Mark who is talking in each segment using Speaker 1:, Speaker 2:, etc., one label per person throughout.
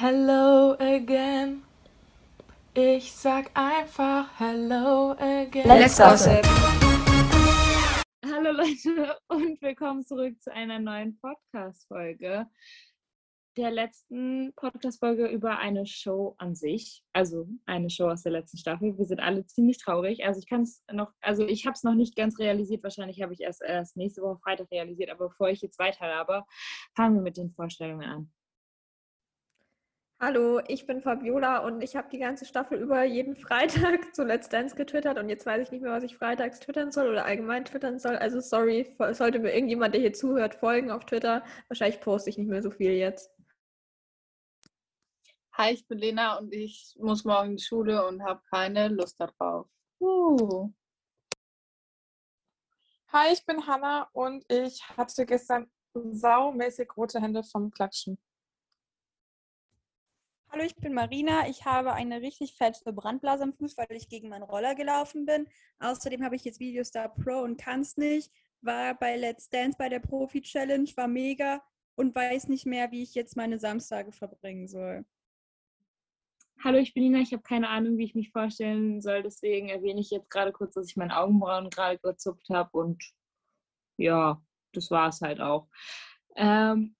Speaker 1: Hello again. Ich sag einfach Hello again.
Speaker 2: Let's gossip.
Speaker 3: Hallo Leute und willkommen zurück zu einer neuen Podcast-Folge. Der letzten Podcast-Folge über eine Show an sich, also eine Show aus der letzten Staffel. Wir sind alle ziemlich traurig. Also ich kann es noch, also ich habe es noch nicht ganz realisiert. Wahrscheinlich habe ich erst, erst nächste Woche Freitag realisiert. Aber bevor ich jetzt weiter habe, fangen wir mit den Vorstellungen an.
Speaker 2: Hallo, ich bin Fabiola und ich habe die ganze Staffel über jeden Freitag zu Let's Dance getwittert und jetzt weiß ich nicht mehr, was ich freitags twittern soll oder allgemein twittern soll. Also sorry, sollte mir irgendjemand, der hier zuhört, folgen auf Twitter. Wahrscheinlich poste ich nicht mehr so viel jetzt.
Speaker 4: Hi, ich bin Lena und ich muss morgen in die Schule und habe keine Lust darauf. Uh.
Speaker 1: Hi, ich bin Hanna und ich hatte gestern saumäßig rote Hände vom Klatschen.
Speaker 5: Hallo, ich bin Marina. Ich habe eine richtig fette Brandblase am Fuß, weil ich gegen meinen Roller gelaufen bin. Außerdem habe ich jetzt Videostar Pro und kann es nicht. War bei Let's Dance bei der Profi-Challenge, war mega und weiß nicht mehr, wie ich jetzt meine Samstage verbringen soll.
Speaker 3: Hallo, ich bin Nina. Ich habe keine Ahnung, wie ich mich vorstellen soll. Deswegen erwähne ich jetzt gerade kurz, dass ich meine Augenbrauen gerade gezupft habe. Und ja, das war es halt auch. Ähm,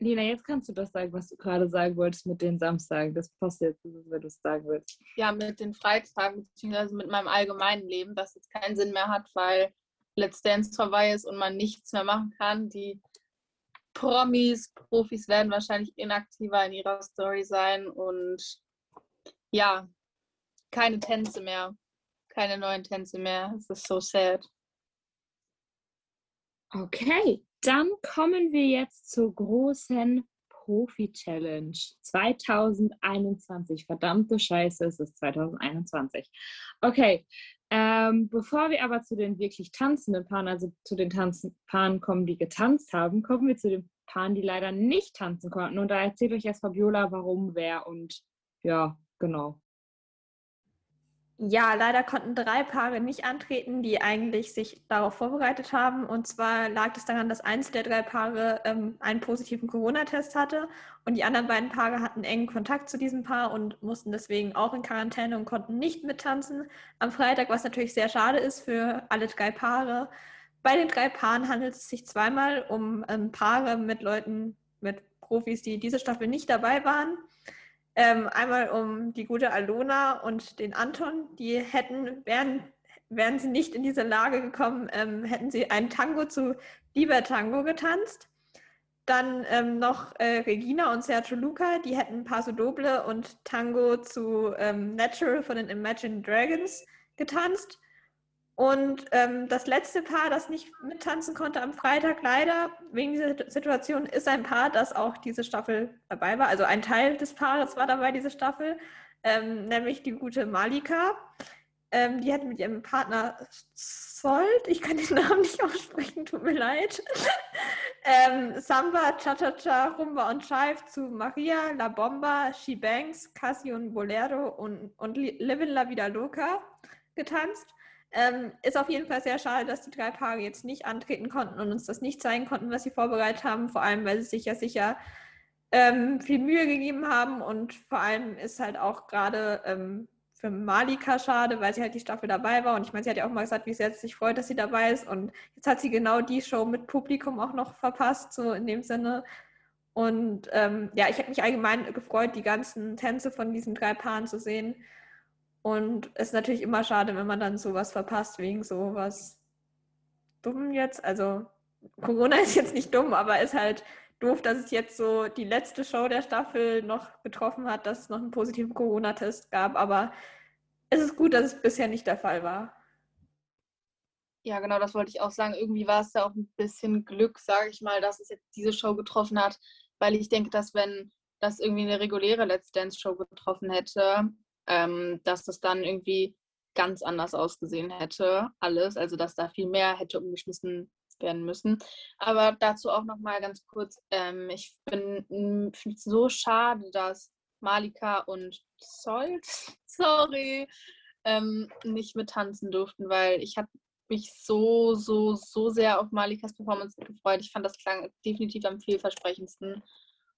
Speaker 3: Lena, jetzt kannst du das sagen, was du gerade sagen wolltest mit den Samstagen. Das passt jetzt, wenn du es sagen willst.
Speaker 4: Ja, mit den Freitagen, beziehungsweise mit meinem allgemeinen Leben, das jetzt keinen Sinn mehr hat, weil Let's Dance vorbei ist und man nichts mehr machen kann. Die Promis, Profis werden wahrscheinlich inaktiver in ihrer Story sein und ja, keine Tänze mehr. Keine neuen Tänze mehr. Es ist so sad.
Speaker 3: Okay, dann kommen wir jetzt zur großen Profi-Challenge 2021. Verdammte Scheiße, es ist 2021. Okay, ähm, bevor wir aber zu den wirklich tanzenden Paaren, also zu den Tanzen Paaren kommen, die getanzt haben, kommen wir zu den Paaren, die leider nicht tanzen konnten. Und da erzählt euch erst Fabiola, warum, wer und ja, genau.
Speaker 2: Ja, leider konnten drei Paare nicht antreten, die eigentlich sich darauf vorbereitet haben. Und zwar lag es daran, dass eins der drei Paare ähm, einen positiven Corona-Test hatte und die anderen beiden Paare hatten engen Kontakt zu diesem Paar und mussten deswegen auch in Quarantäne und konnten nicht mittanzen am Freitag, was natürlich sehr schade ist für alle drei Paare. Bei den drei Paaren handelt es sich zweimal um ähm, Paare mit Leuten, mit Profis, die diese Staffel nicht dabei waren. Ähm, einmal um die gute Alona und den Anton. Die hätten, wären, wären sie nicht in diese Lage gekommen, ähm, hätten sie einen Tango zu Lieber Tango getanzt. Dann ähm, noch äh, Regina und Sergio Luca, die hätten Paso Doble und Tango zu ähm, Natural von den Imagine Dragons getanzt. Und ähm, das letzte Paar, das nicht mittanzen konnte am Freitag, leider wegen dieser Situation, ist ein Paar, das auch diese Staffel dabei war. Also ein Teil des Paares war dabei, diese Staffel, ähm, nämlich die gute Malika. Ähm, die hat mit ihrem Partner Solt, ich kann den Namen nicht aussprechen, tut mir leid, ähm, Samba, Cha-Cha-Cha, Rumba und Shive zu Maria, La Bomba, She Banks, Cassie und Bolero und, und Livin La Vida Loca getanzt. Ähm, ist auf jeden Fall sehr schade, dass die drei Paare jetzt nicht antreten konnten und uns das nicht zeigen konnten, was sie vorbereitet haben, vor allem weil sie sich ja sicher ähm, viel Mühe gegeben haben und vor allem ist halt auch gerade ähm, für Malika schade, weil sie halt die Staffel dabei war und ich meine, sie hat ja auch mal gesagt, wie sehr sie sich freut, dass sie dabei ist und jetzt hat sie genau die Show mit Publikum auch noch verpasst, so in dem Sinne. Und ähm, ja, ich habe mich allgemein gefreut, die ganzen Tänze von diesen drei Paaren zu sehen. Und es ist natürlich immer schade, wenn man dann sowas verpasst, wegen sowas dumm jetzt. Also Corona ist jetzt nicht dumm, aber ist halt doof, dass es jetzt so die letzte Show der Staffel noch getroffen hat, dass es noch einen positiven Corona-Test gab. Aber es ist gut, dass es bisher nicht der Fall war.
Speaker 4: Ja, genau, das wollte ich auch sagen. Irgendwie war es da auch ein bisschen Glück, sage ich mal, dass es jetzt diese Show getroffen hat, weil ich denke, dass wenn das irgendwie eine reguläre Let's Dance Show getroffen hätte, ähm, dass das dann irgendwie ganz anders ausgesehen hätte, alles. Also dass da viel mehr hätte umgeschmissen werden müssen. Aber dazu auch noch mal ganz kurz, ähm, ich finde es so schade, dass Malika und Solt, sorry, ähm, nicht mittanzen durften, weil ich habe mich so, so, so sehr auf Malikas Performance gefreut. Ich fand, das klang definitiv am vielversprechendsten.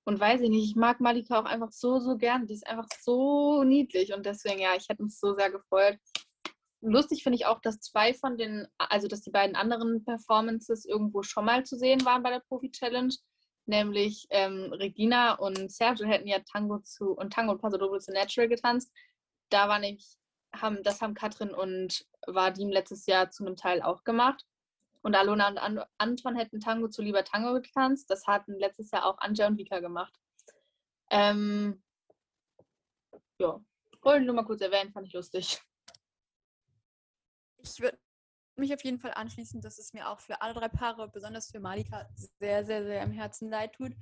Speaker 4: Und weiß ich nicht, ich mag Malika auch einfach so, so gern. Die ist einfach so niedlich und deswegen, ja, ich hätte mich so sehr gefreut. Lustig finde ich auch, dass zwei von den, also dass die beiden anderen Performances irgendwo schon mal zu sehen waren bei der Profi-Challenge. Nämlich ähm, Regina und Sergio hätten ja Tango zu und Tango und Paso zu Natural getanzt. Da war nämlich, haben, das haben Katrin und Vadim letztes Jahr zu einem Teil auch gemacht. Und Alona und An Anton hätten Tango zu Lieber Tango getanzt. Das hatten letztes Jahr auch Anja und Vika gemacht. Ähm, ja, wollte nur mal kurz erwähnen, fand ich lustig.
Speaker 5: Ich würde mich auf jeden Fall anschließen, dass es mir auch für alle drei Paare, besonders für Malika, sehr, sehr, sehr im Herzen leid tut.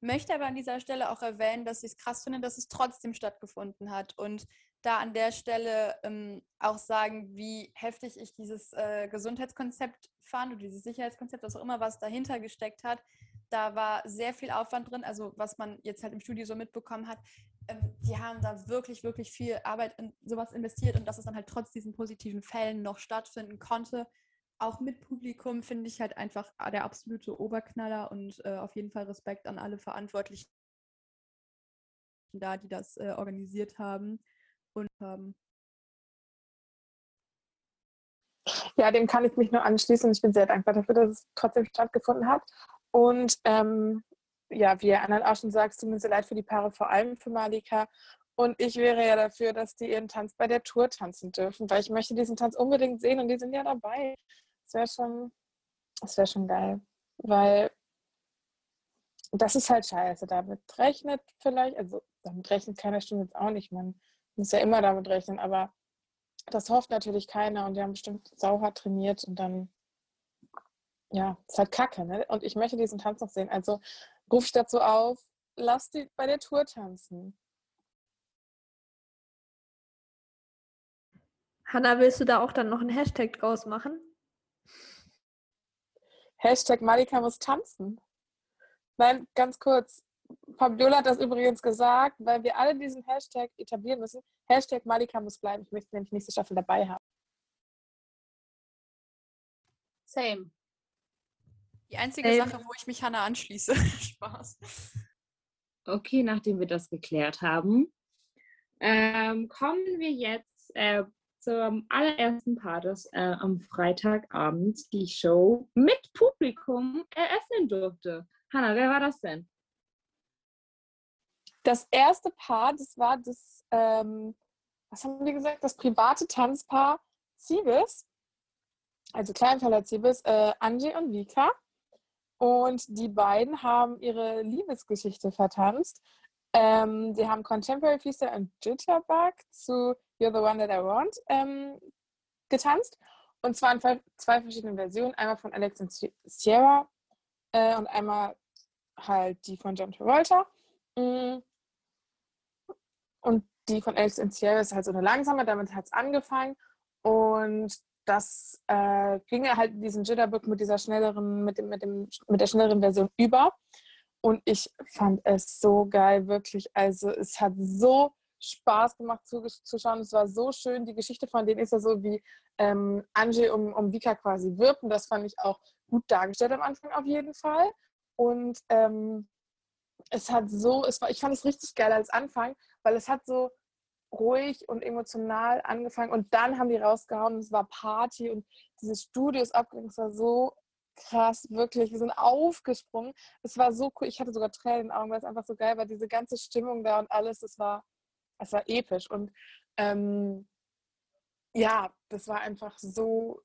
Speaker 5: Möchte aber an dieser Stelle auch erwähnen, dass ich es krass finde, dass es trotzdem stattgefunden hat und da an der Stelle ähm, auch sagen, wie heftig ich dieses äh, Gesundheitskonzept fand oder dieses Sicherheitskonzept, was auch immer, was dahinter gesteckt hat. Da war sehr viel Aufwand drin, also was man jetzt halt im Studio so mitbekommen hat. Ähm, die haben da wirklich, wirklich viel Arbeit in sowas investiert und dass es dann halt trotz diesen positiven Fällen noch stattfinden konnte. Auch mit Publikum finde ich halt einfach der absolute Oberknaller und äh, auf jeden Fall Respekt an alle Verantwortlichen da, die das äh, organisiert haben und haben.
Speaker 1: Ja, dem kann ich mich nur anschließen. Ich bin sehr dankbar dafür, dass es trotzdem stattgefunden hat. Und ähm, ja, wie Anna auch schon sagt, es tut mir sehr leid für die Paare, vor allem für Malika. Und ich wäre ja dafür, dass die ihren Tanz bei der Tour tanzen dürfen, weil ich möchte diesen Tanz unbedingt sehen und die sind ja dabei. Das wäre schon, wäre schon geil. Weil das ist halt scheiße. Damit rechnet vielleicht, also damit rechnet keiner Stunde jetzt auch nicht. Man muss ja immer damit rechnen, aber das hofft natürlich keiner und die haben bestimmt sauhart trainiert und dann, ja, ist halt kacke, ne? Und ich möchte diesen Tanz noch sehen. Also rufe ich dazu auf, lass die bei der Tour tanzen.
Speaker 2: Hanna, willst du da auch dann noch einen Hashtag draus machen?
Speaker 1: Hashtag Malika muss tanzen. Nein, ganz kurz. Fabiola hat das übrigens gesagt, weil wir alle diesen Hashtag etablieren müssen. Hashtag Malika muss bleiben. Ich möchte nämlich nächste Staffel dabei haben.
Speaker 4: Same.
Speaker 5: Die einzige
Speaker 3: Ähm.
Speaker 5: Sache, wo ich mich Hannah anschließe. Spaß.
Speaker 3: Okay, nachdem wir das geklärt haben, ähm, kommen wir jetzt äh, zum allerersten Part, das äh, am Freitagabend die Show mit Publikum eröffnen durfte. Hanna, wer war das denn?
Speaker 1: Das erste Paar, das war das, ähm, was haben wir gesagt, das private Tanzpaar Zibis, also Kleinfelder Zibis, äh, Angie und Vika. Und die beiden haben ihre Liebesgeschichte vertanzt. Ähm, die haben Contemporary Freestyle und Jitterbug zu You're the One That I Want ähm, getanzt. Und zwar in zwei- verschiedenen Versionen. Einmal von Alex und Sierra äh, und einmal halt die von John Travolta. Mm. Und die von Alex und Sierra ist halt so eine langsame, damit hat es angefangen. Und das äh, ging halt in diesen Jitterbug mit dieser schnelleren, mit dem, mit dem, mit der schnelleren Version über. Und ich fand es so geil, wirklich. Also es hat so Spaß gemacht zuzuschauen. Es war so schön. Die Geschichte von denen ist ja so, wie ähm, Angie um, um Vika quasi wirbt. Und das fand ich auch gut dargestellt am Anfang auf jeden Fall. Und ähm, es hat so, es war, ich fand es richtig geil als Anfang, weil es hat so ruhig und emotional angefangen und dann haben die rausgehauen und es war Party und dieses Studio ist abgegangen, es war so krass, wirklich, wir sind aufgesprungen. Es war so cool, ich hatte sogar Tränen in den Augen, weil es einfach so geil war, diese ganze Stimmung da und alles, es war, es war episch. Und ähm, ja, das war einfach so,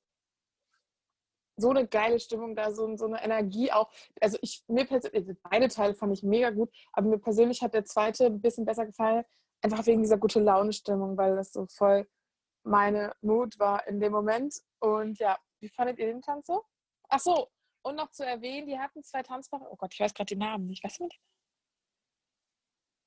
Speaker 1: so eine geile Stimmung da, so, so eine Energie auch. Also ich, mir persönlich, also beide Teile fand ich mega gut, aber mir persönlich hat der zweite ein bisschen besser gefallen, einfach wegen dieser gute Laune-Stimmung, weil das so voll meine Mut war in dem Moment. Und ja, wie fandet ihr den Tanz so? Ach so, und noch zu erwähnen, die hatten zwei Tanzpaare. Oh Gott, ich weiß gerade die Namen nicht. Weißt du mit?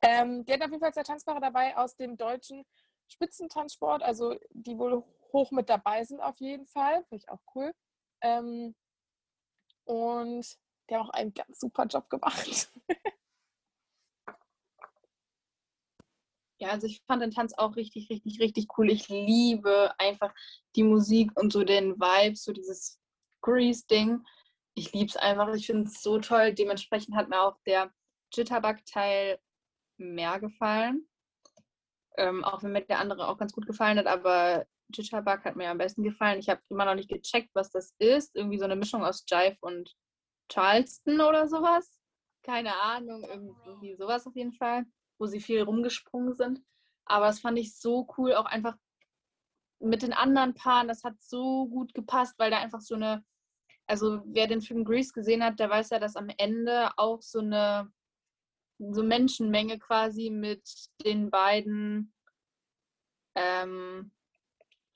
Speaker 1: Ähm, die hatten auf jeden Fall zwei Tanzpaare dabei aus dem deutschen Spitzentanzsport, also die wohl hoch mit dabei sind auf jeden Fall. Finde ich auch cool. Ähm, und die haben auch einen ganz super Job gemacht.
Speaker 4: Ja, also ich fand den Tanz auch richtig, richtig, richtig cool. Ich liebe einfach die Musik und so den Vibe, so dieses Grease-Ding. Ich liebe es einfach. Ich finde es so toll. Dementsprechend hat mir auch der Jitterbug-Teil mehr gefallen. Ähm, auch wenn mir der andere auch ganz gut gefallen hat, aber Jitterbug hat mir am besten gefallen. Ich habe immer noch nicht gecheckt, was das ist. Irgendwie so eine Mischung aus Jive und Charleston oder sowas. Keine Ahnung, irgendwie sowas auf jeden Fall, wo sie viel rumgesprungen sind. Aber das fand ich so cool, auch einfach mit den anderen Paaren. Das hat so gut gepasst, weil da einfach so eine, also wer den Film Grease gesehen hat, der weiß ja, dass am Ende auch so eine so Menschenmenge quasi mit den beiden ähm,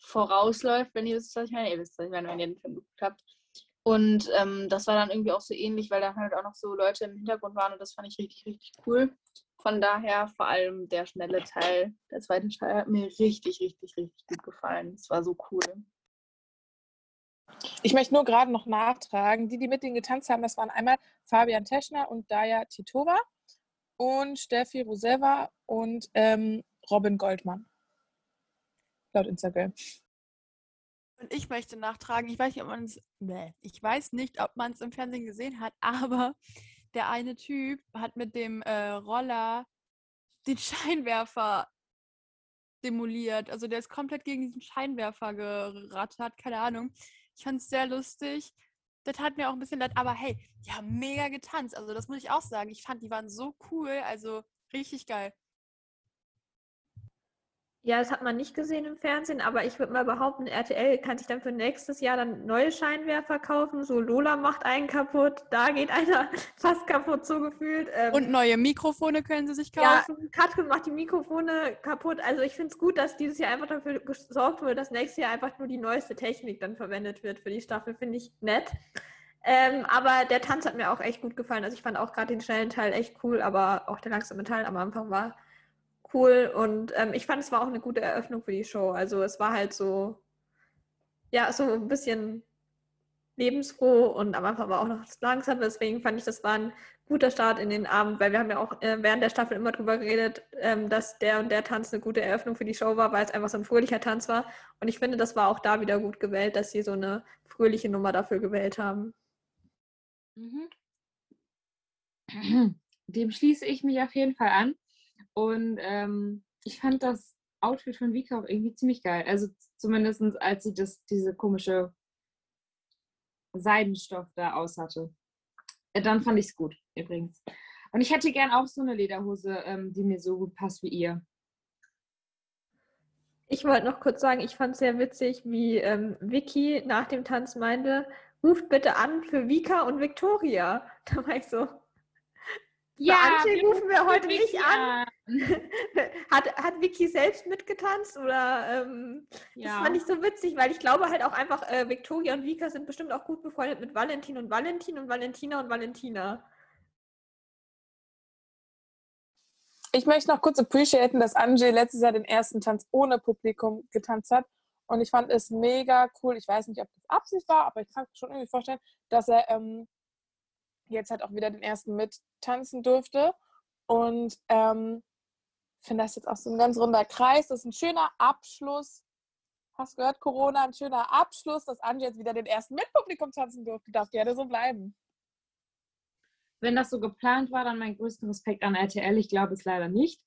Speaker 4: vorausläuft, wenn ihr wisst, was ich meine. Ihr wisst, was ich meine, wenn ihr den Film geguckt habt. Und ähm, das war dann irgendwie auch so ähnlich, weil da halt auch noch so Leute im Hintergrund waren und das fand ich richtig, richtig cool. Von daher vor allem der schnelle Teil, der zweite Teil hat mir richtig, richtig, richtig gut gefallen. Es war so cool.
Speaker 1: Ich möchte nur gerade noch nachtragen, die, die mit denen getanzt haben, das waren einmal Fabian Teschner und Daya Titova und Steffi Roseva und ähm, Robin Goldmann. Laut Instagram.
Speaker 5: Und ich möchte nachtragen, ich weiß nicht, ob man es, nee, ich weiß nicht, ob man es im Fernsehen gesehen hat, aber der eine Typ hat mit dem äh, Roller den Scheinwerfer demoliert. Also der ist komplett gegen diesen Scheinwerfer gerattert, keine Ahnung. Ich fand es sehr lustig. Das hat mir auch ein bisschen leid, aber hey, die haben mega getanzt. Also das muss ich auch sagen. Ich fand, die waren so cool, also richtig geil.
Speaker 2: Ja, das hat man nicht gesehen im Fernsehen, aber ich würde mal behaupten, RTL kann sich dann für nächstes Jahr dann neue Scheinwerfer kaufen. So Lola macht einen kaputt, da geht einer fast kaputt, so gefühlt.
Speaker 5: Ähm, Und neue Mikrofone können sie sich kaufen.
Speaker 2: Ja, Katrin macht die Mikrofone kaputt. Also ich finde es gut, dass dieses Jahr einfach dafür gesorgt wurde, dass nächstes Jahr einfach nur die neueste Technik dann verwendet wird für die Staffel. Finde ich nett. Ähm, aber der Tanz hat mir auch echt gut gefallen. Also ich fand auch gerade den schnellen Teil echt cool, aber auch der langsame Teil am Anfang war cool und ähm, ich fand, es war auch eine gute Eröffnung für die Show. Also es war halt so, ja, so ein bisschen lebensfroh und am Anfang war auch noch langsam. Deswegen fand ich, das war ein guter Start in den Abend, weil wir haben ja auch äh, während der Staffel immer drüber geredet, ähm, dass der und der Tanz eine gute Eröffnung für die Show war, weil es einfach so ein fröhlicher Tanz war. Und ich finde, das war auch da wieder gut gewählt, dass sie so eine fröhliche Nummer dafür gewählt haben.
Speaker 3: Mhm. Dem schließe ich mich auf jeden Fall an. Und ähm, ich fand das Outfit von Vika auch irgendwie ziemlich geil. Also zumindest als sie das, diese komische Seidenstoff da aus hatte. Äh, dann fand ich es gut, übrigens. Und ich hätte gern auch so eine Lederhose, ähm, die mir so gut passt wie ihr.
Speaker 2: Ich wollte noch kurz sagen, ich fand es sehr witzig, wie ähm, Vicky nach dem Tanz meinte, ruft bitte an für Vika und Victoria. Da war ich so, ja, Antje rufen wir heute nicht an. hat, hat Vicky selbst mitgetanzt oder ähm, ja. das fand ich so witzig, weil ich glaube halt auch einfach, äh, Victoria und Vika sind bestimmt auch gut befreundet mit Valentin und Valentin und Valentina und Valentina.
Speaker 1: Ich möchte noch kurz appreciaten, dass Angie letztes Jahr den ersten Tanz ohne Publikum getanzt hat. Und ich fand es mega cool. Ich weiß nicht, ob das Absicht war, aber ich kann mir schon irgendwie vorstellen, dass er ähm, jetzt halt auch wieder den ersten mittanzen durfte. Und ähm, finde das jetzt auch so ein ganz runder Kreis. Das ist ein schöner Abschluss. Hast du gehört, Corona, ein schöner Abschluss, dass Angie jetzt wieder den ersten Mitpublikum tanzen durfte. Darf gerne so bleiben.
Speaker 3: Wenn das so geplant war, dann mein größten Respekt an RTL. Ich glaube es leider nicht.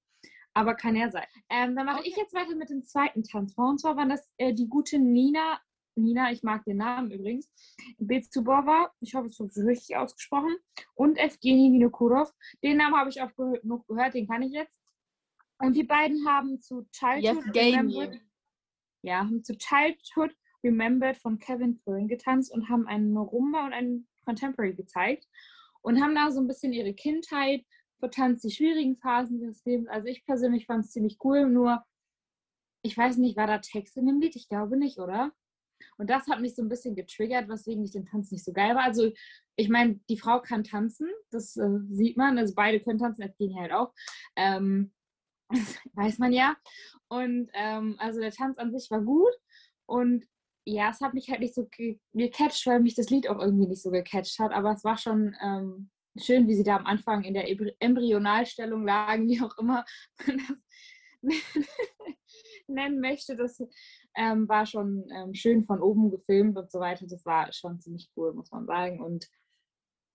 Speaker 3: Aber kann ja sein. Ähm, dann mache okay. ich jetzt weiter mit dem zweiten Tanz. Und zwar war das äh, die gute Nina Nina, ich mag den Namen übrigens, Bezubova, ich hoffe, es ist richtig ausgesprochen, und Evgeny Vinokurov. Den Namen habe ich auch genug gehört, den kann ich jetzt. Und die beiden haben zu Childhood Remembered, ja, haben zu Childhood Remembered von Kevin Curran getanzt und haben einen Rumba und einen Contemporary gezeigt und haben da so ein bisschen ihre Kindheit vertanzt, die schwierigen Phasen des Lebens. Also ich persönlich fand es ziemlich cool, nur ich weiß nicht, war da Text in dem Lied? Ich glaube nicht, oder? Und das hat mich so ein bisschen getriggert, weswegen ich den Tanz nicht so geil war. Also, ich meine, die Frau kann tanzen, das äh, sieht man. Also, beide können tanzen, das gehen halt auch. Ähm, weiß man ja. Und ähm, also, der Tanz an sich war gut. Und ja, es hat mich halt nicht so ge gecatcht, weil mich das Lied auch irgendwie nicht so gecatcht hat. Aber es war schon ähm, schön, wie sie da am Anfang in der Embryonalstellung lagen, wie auch immer man das nennen möchte. Das ähm, war schon ähm, schön von oben gefilmt und so weiter. Das war schon ziemlich cool, muss man sagen. Und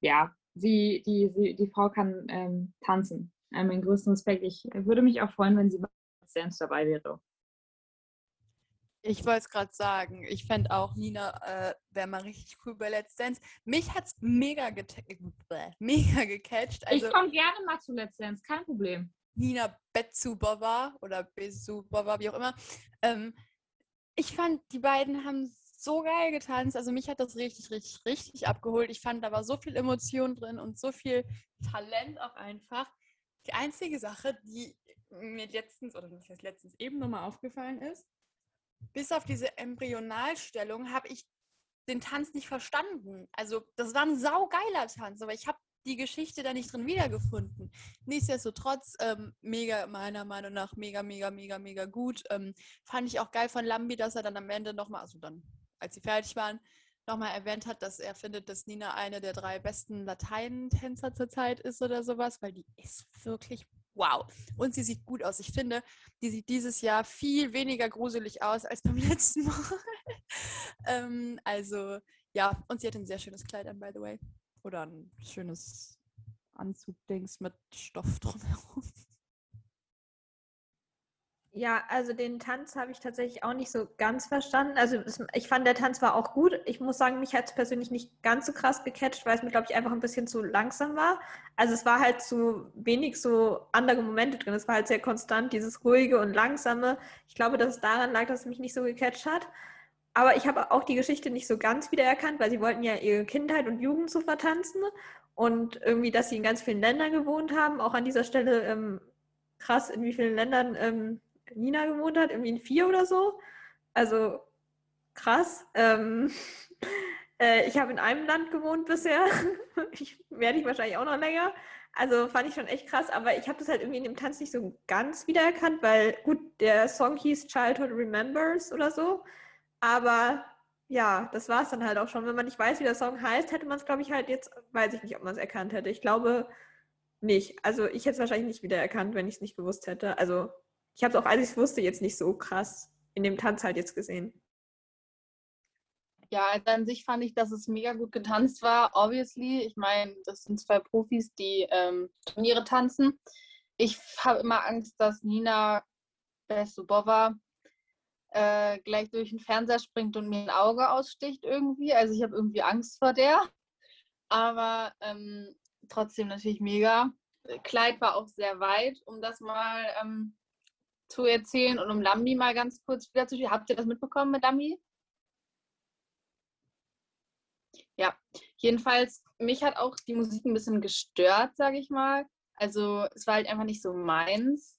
Speaker 3: ja, sie, die, sie, die Frau kann ähm, tanzen. Äh, meinen größten Respekt. Ich würde mich auch freuen, wenn sie bei Let's Dance dabei wäre.
Speaker 5: Ich wollte es gerade sagen. Ich fände auch, Nina äh, wäre mal richtig cool bei Let's Dance. Mich hat es mega, mega gecatcht.
Speaker 3: Also, ich komme gerne mal zu Let's Dance, kein Problem.
Speaker 5: Nina Betsubova oder Besubova, wie auch immer. Ähm, ich fand, die beiden haben so geil getanzt. Also mich hat das richtig, richtig, richtig abgeholt. Ich fand, da war so viel Emotion drin und so viel Talent auch einfach. Die einzige Sache, die mir letztens, oder das heißt letztens eben nochmal aufgefallen ist, bis auf diese Embryonalstellung habe ich den Tanz nicht verstanden. Also das war ein saugeiler Tanz, aber ich habe die Geschichte da nicht drin wiedergefunden. Nichtsdestotrotz, ähm, mega, meiner Meinung nach, mega, mega, mega, mega gut. Ähm, fand ich auch geil von Lambi, dass er dann am Ende nochmal, also dann, als sie fertig waren, nochmal erwähnt hat, dass er findet, dass Nina eine der drei besten Lateinentänzer zurzeit ist oder sowas, weil die ist wirklich wow. Und sie sieht gut aus. Ich finde, die sieht dieses Jahr viel weniger gruselig aus als beim letzten Mal. ähm, also, ja, und sie hat ein sehr schönes Kleid an, by the way. Oder ein schönes Anzugdings mit Stoff drumherum.
Speaker 2: Ja, also den Tanz habe ich tatsächlich auch nicht so ganz verstanden. Also ich fand, der Tanz war auch gut. Ich muss sagen, mich hat es persönlich nicht ganz so krass gecatcht, weil es mir, glaube ich, einfach ein bisschen zu langsam war. Also es war halt zu wenig so andere Momente drin. Es war halt sehr konstant, dieses ruhige und langsame. Ich glaube, dass es daran lag, dass es mich nicht so gecatcht hat. Aber ich habe auch die Geschichte nicht so ganz wiedererkannt, weil sie wollten ja ihre Kindheit und Jugend so vertanzen. Und irgendwie, dass sie in ganz vielen Ländern gewohnt haben. Auch an dieser Stelle ähm, krass, in wie vielen Ländern ähm, Nina gewohnt hat, irgendwie in vier oder so. Also krass. Ähm, äh, ich habe in einem Land gewohnt bisher. ich werde ich wahrscheinlich auch noch länger. Also fand ich schon echt krass, aber ich habe das halt irgendwie in dem Tanz nicht so ganz wiedererkannt, weil gut, der Song hieß Childhood Remembers oder so. Aber ja, das war es dann halt auch schon. Wenn man nicht weiß, wie der Song heißt, hätte man es, glaube ich, halt jetzt, weiß ich nicht, ob man es erkannt hätte. Ich glaube nicht. Also ich hätte es wahrscheinlich nicht wiedererkannt, wenn ich es nicht gewusst hätte. Also ich habe es auch, als ich es wusste, jetzt nicht so krass in dem Tanz halt jetzt gesehen.
Speaker 4: Ja, also an sich fand ich, dass es mega gut getanzt war, obviously. Ich meine, das sind zwei Profis, die ähm, Turniere tanzen. Ich habe immer Angst, dass Nina Besubova äh, gleich durch den Fernseher springt und mir ein Auge aussticht irgendwie. Also ich habe irgendwie Angst vor der. Aber ähm, trotzdem natürlich mega. Kleid war auch sehr weit, um das mal ähm, zu erzählen und um Lambi mal ganz kurz wieder zu spielen. Habt ihr das mitbekommen mit Lambi? Ja, jedenfalls, mich hat auch die Musik ein bisschen gestört, sage ich mal. Also es war halt einfach nicht so meins.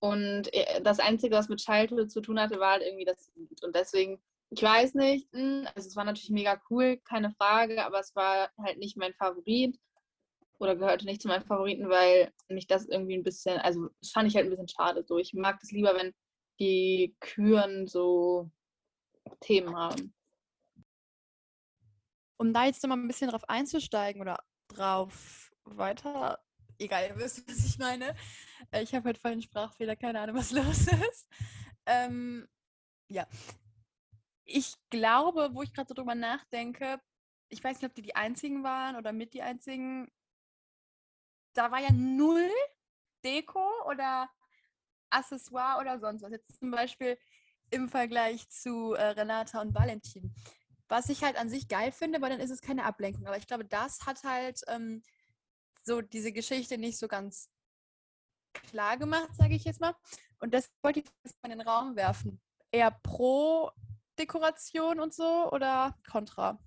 Speaker 4: Und äh, das Einzige, was mit Childhood zu tun hatte, war halt irgendwie das Lied. Und deswegen, ich weiß nicht, hm, also es war natürlich mega cool, keine Frage, aber es war halt nicht mein Favorit oder gehörte nicht zu meinen Favoriten, weil mich das irgendwie ein bisschen, also das fand ich halt ein bisschen schade. So, ich mag das lieber, wenn die Küren so Themen haben.
Speaker 5: Um da jetzt nochmal ein bisschen drauf einzusteigen oder drauf weiter, egal, ihr wisst, was ich meine. Äh, ich habe halt vorhin Sprachfehler, keine Ahnung, was los ist. Ähm, ja. Ich glaube, wo ich gerade so drüber nachdenke, ich weiß nicht, ob die die einzigen waren oder mit die einzigen, da war ja null Deko oder Accessoire oder sonst was. Jetzt zum Beispiel im Vergleich zu äh, Renata und Valentin. Was ich halt an sich geil finde, weil dann ist es keine Ablenkung. Aber ich glaube, das hat halt ähm, so diese Geschichte nicht so ganz klar gemacht, sage ich jetzt mal. Und das wollte ich jetzt mal in den Raum werfen. Eher pro Dekoration und so oder contra?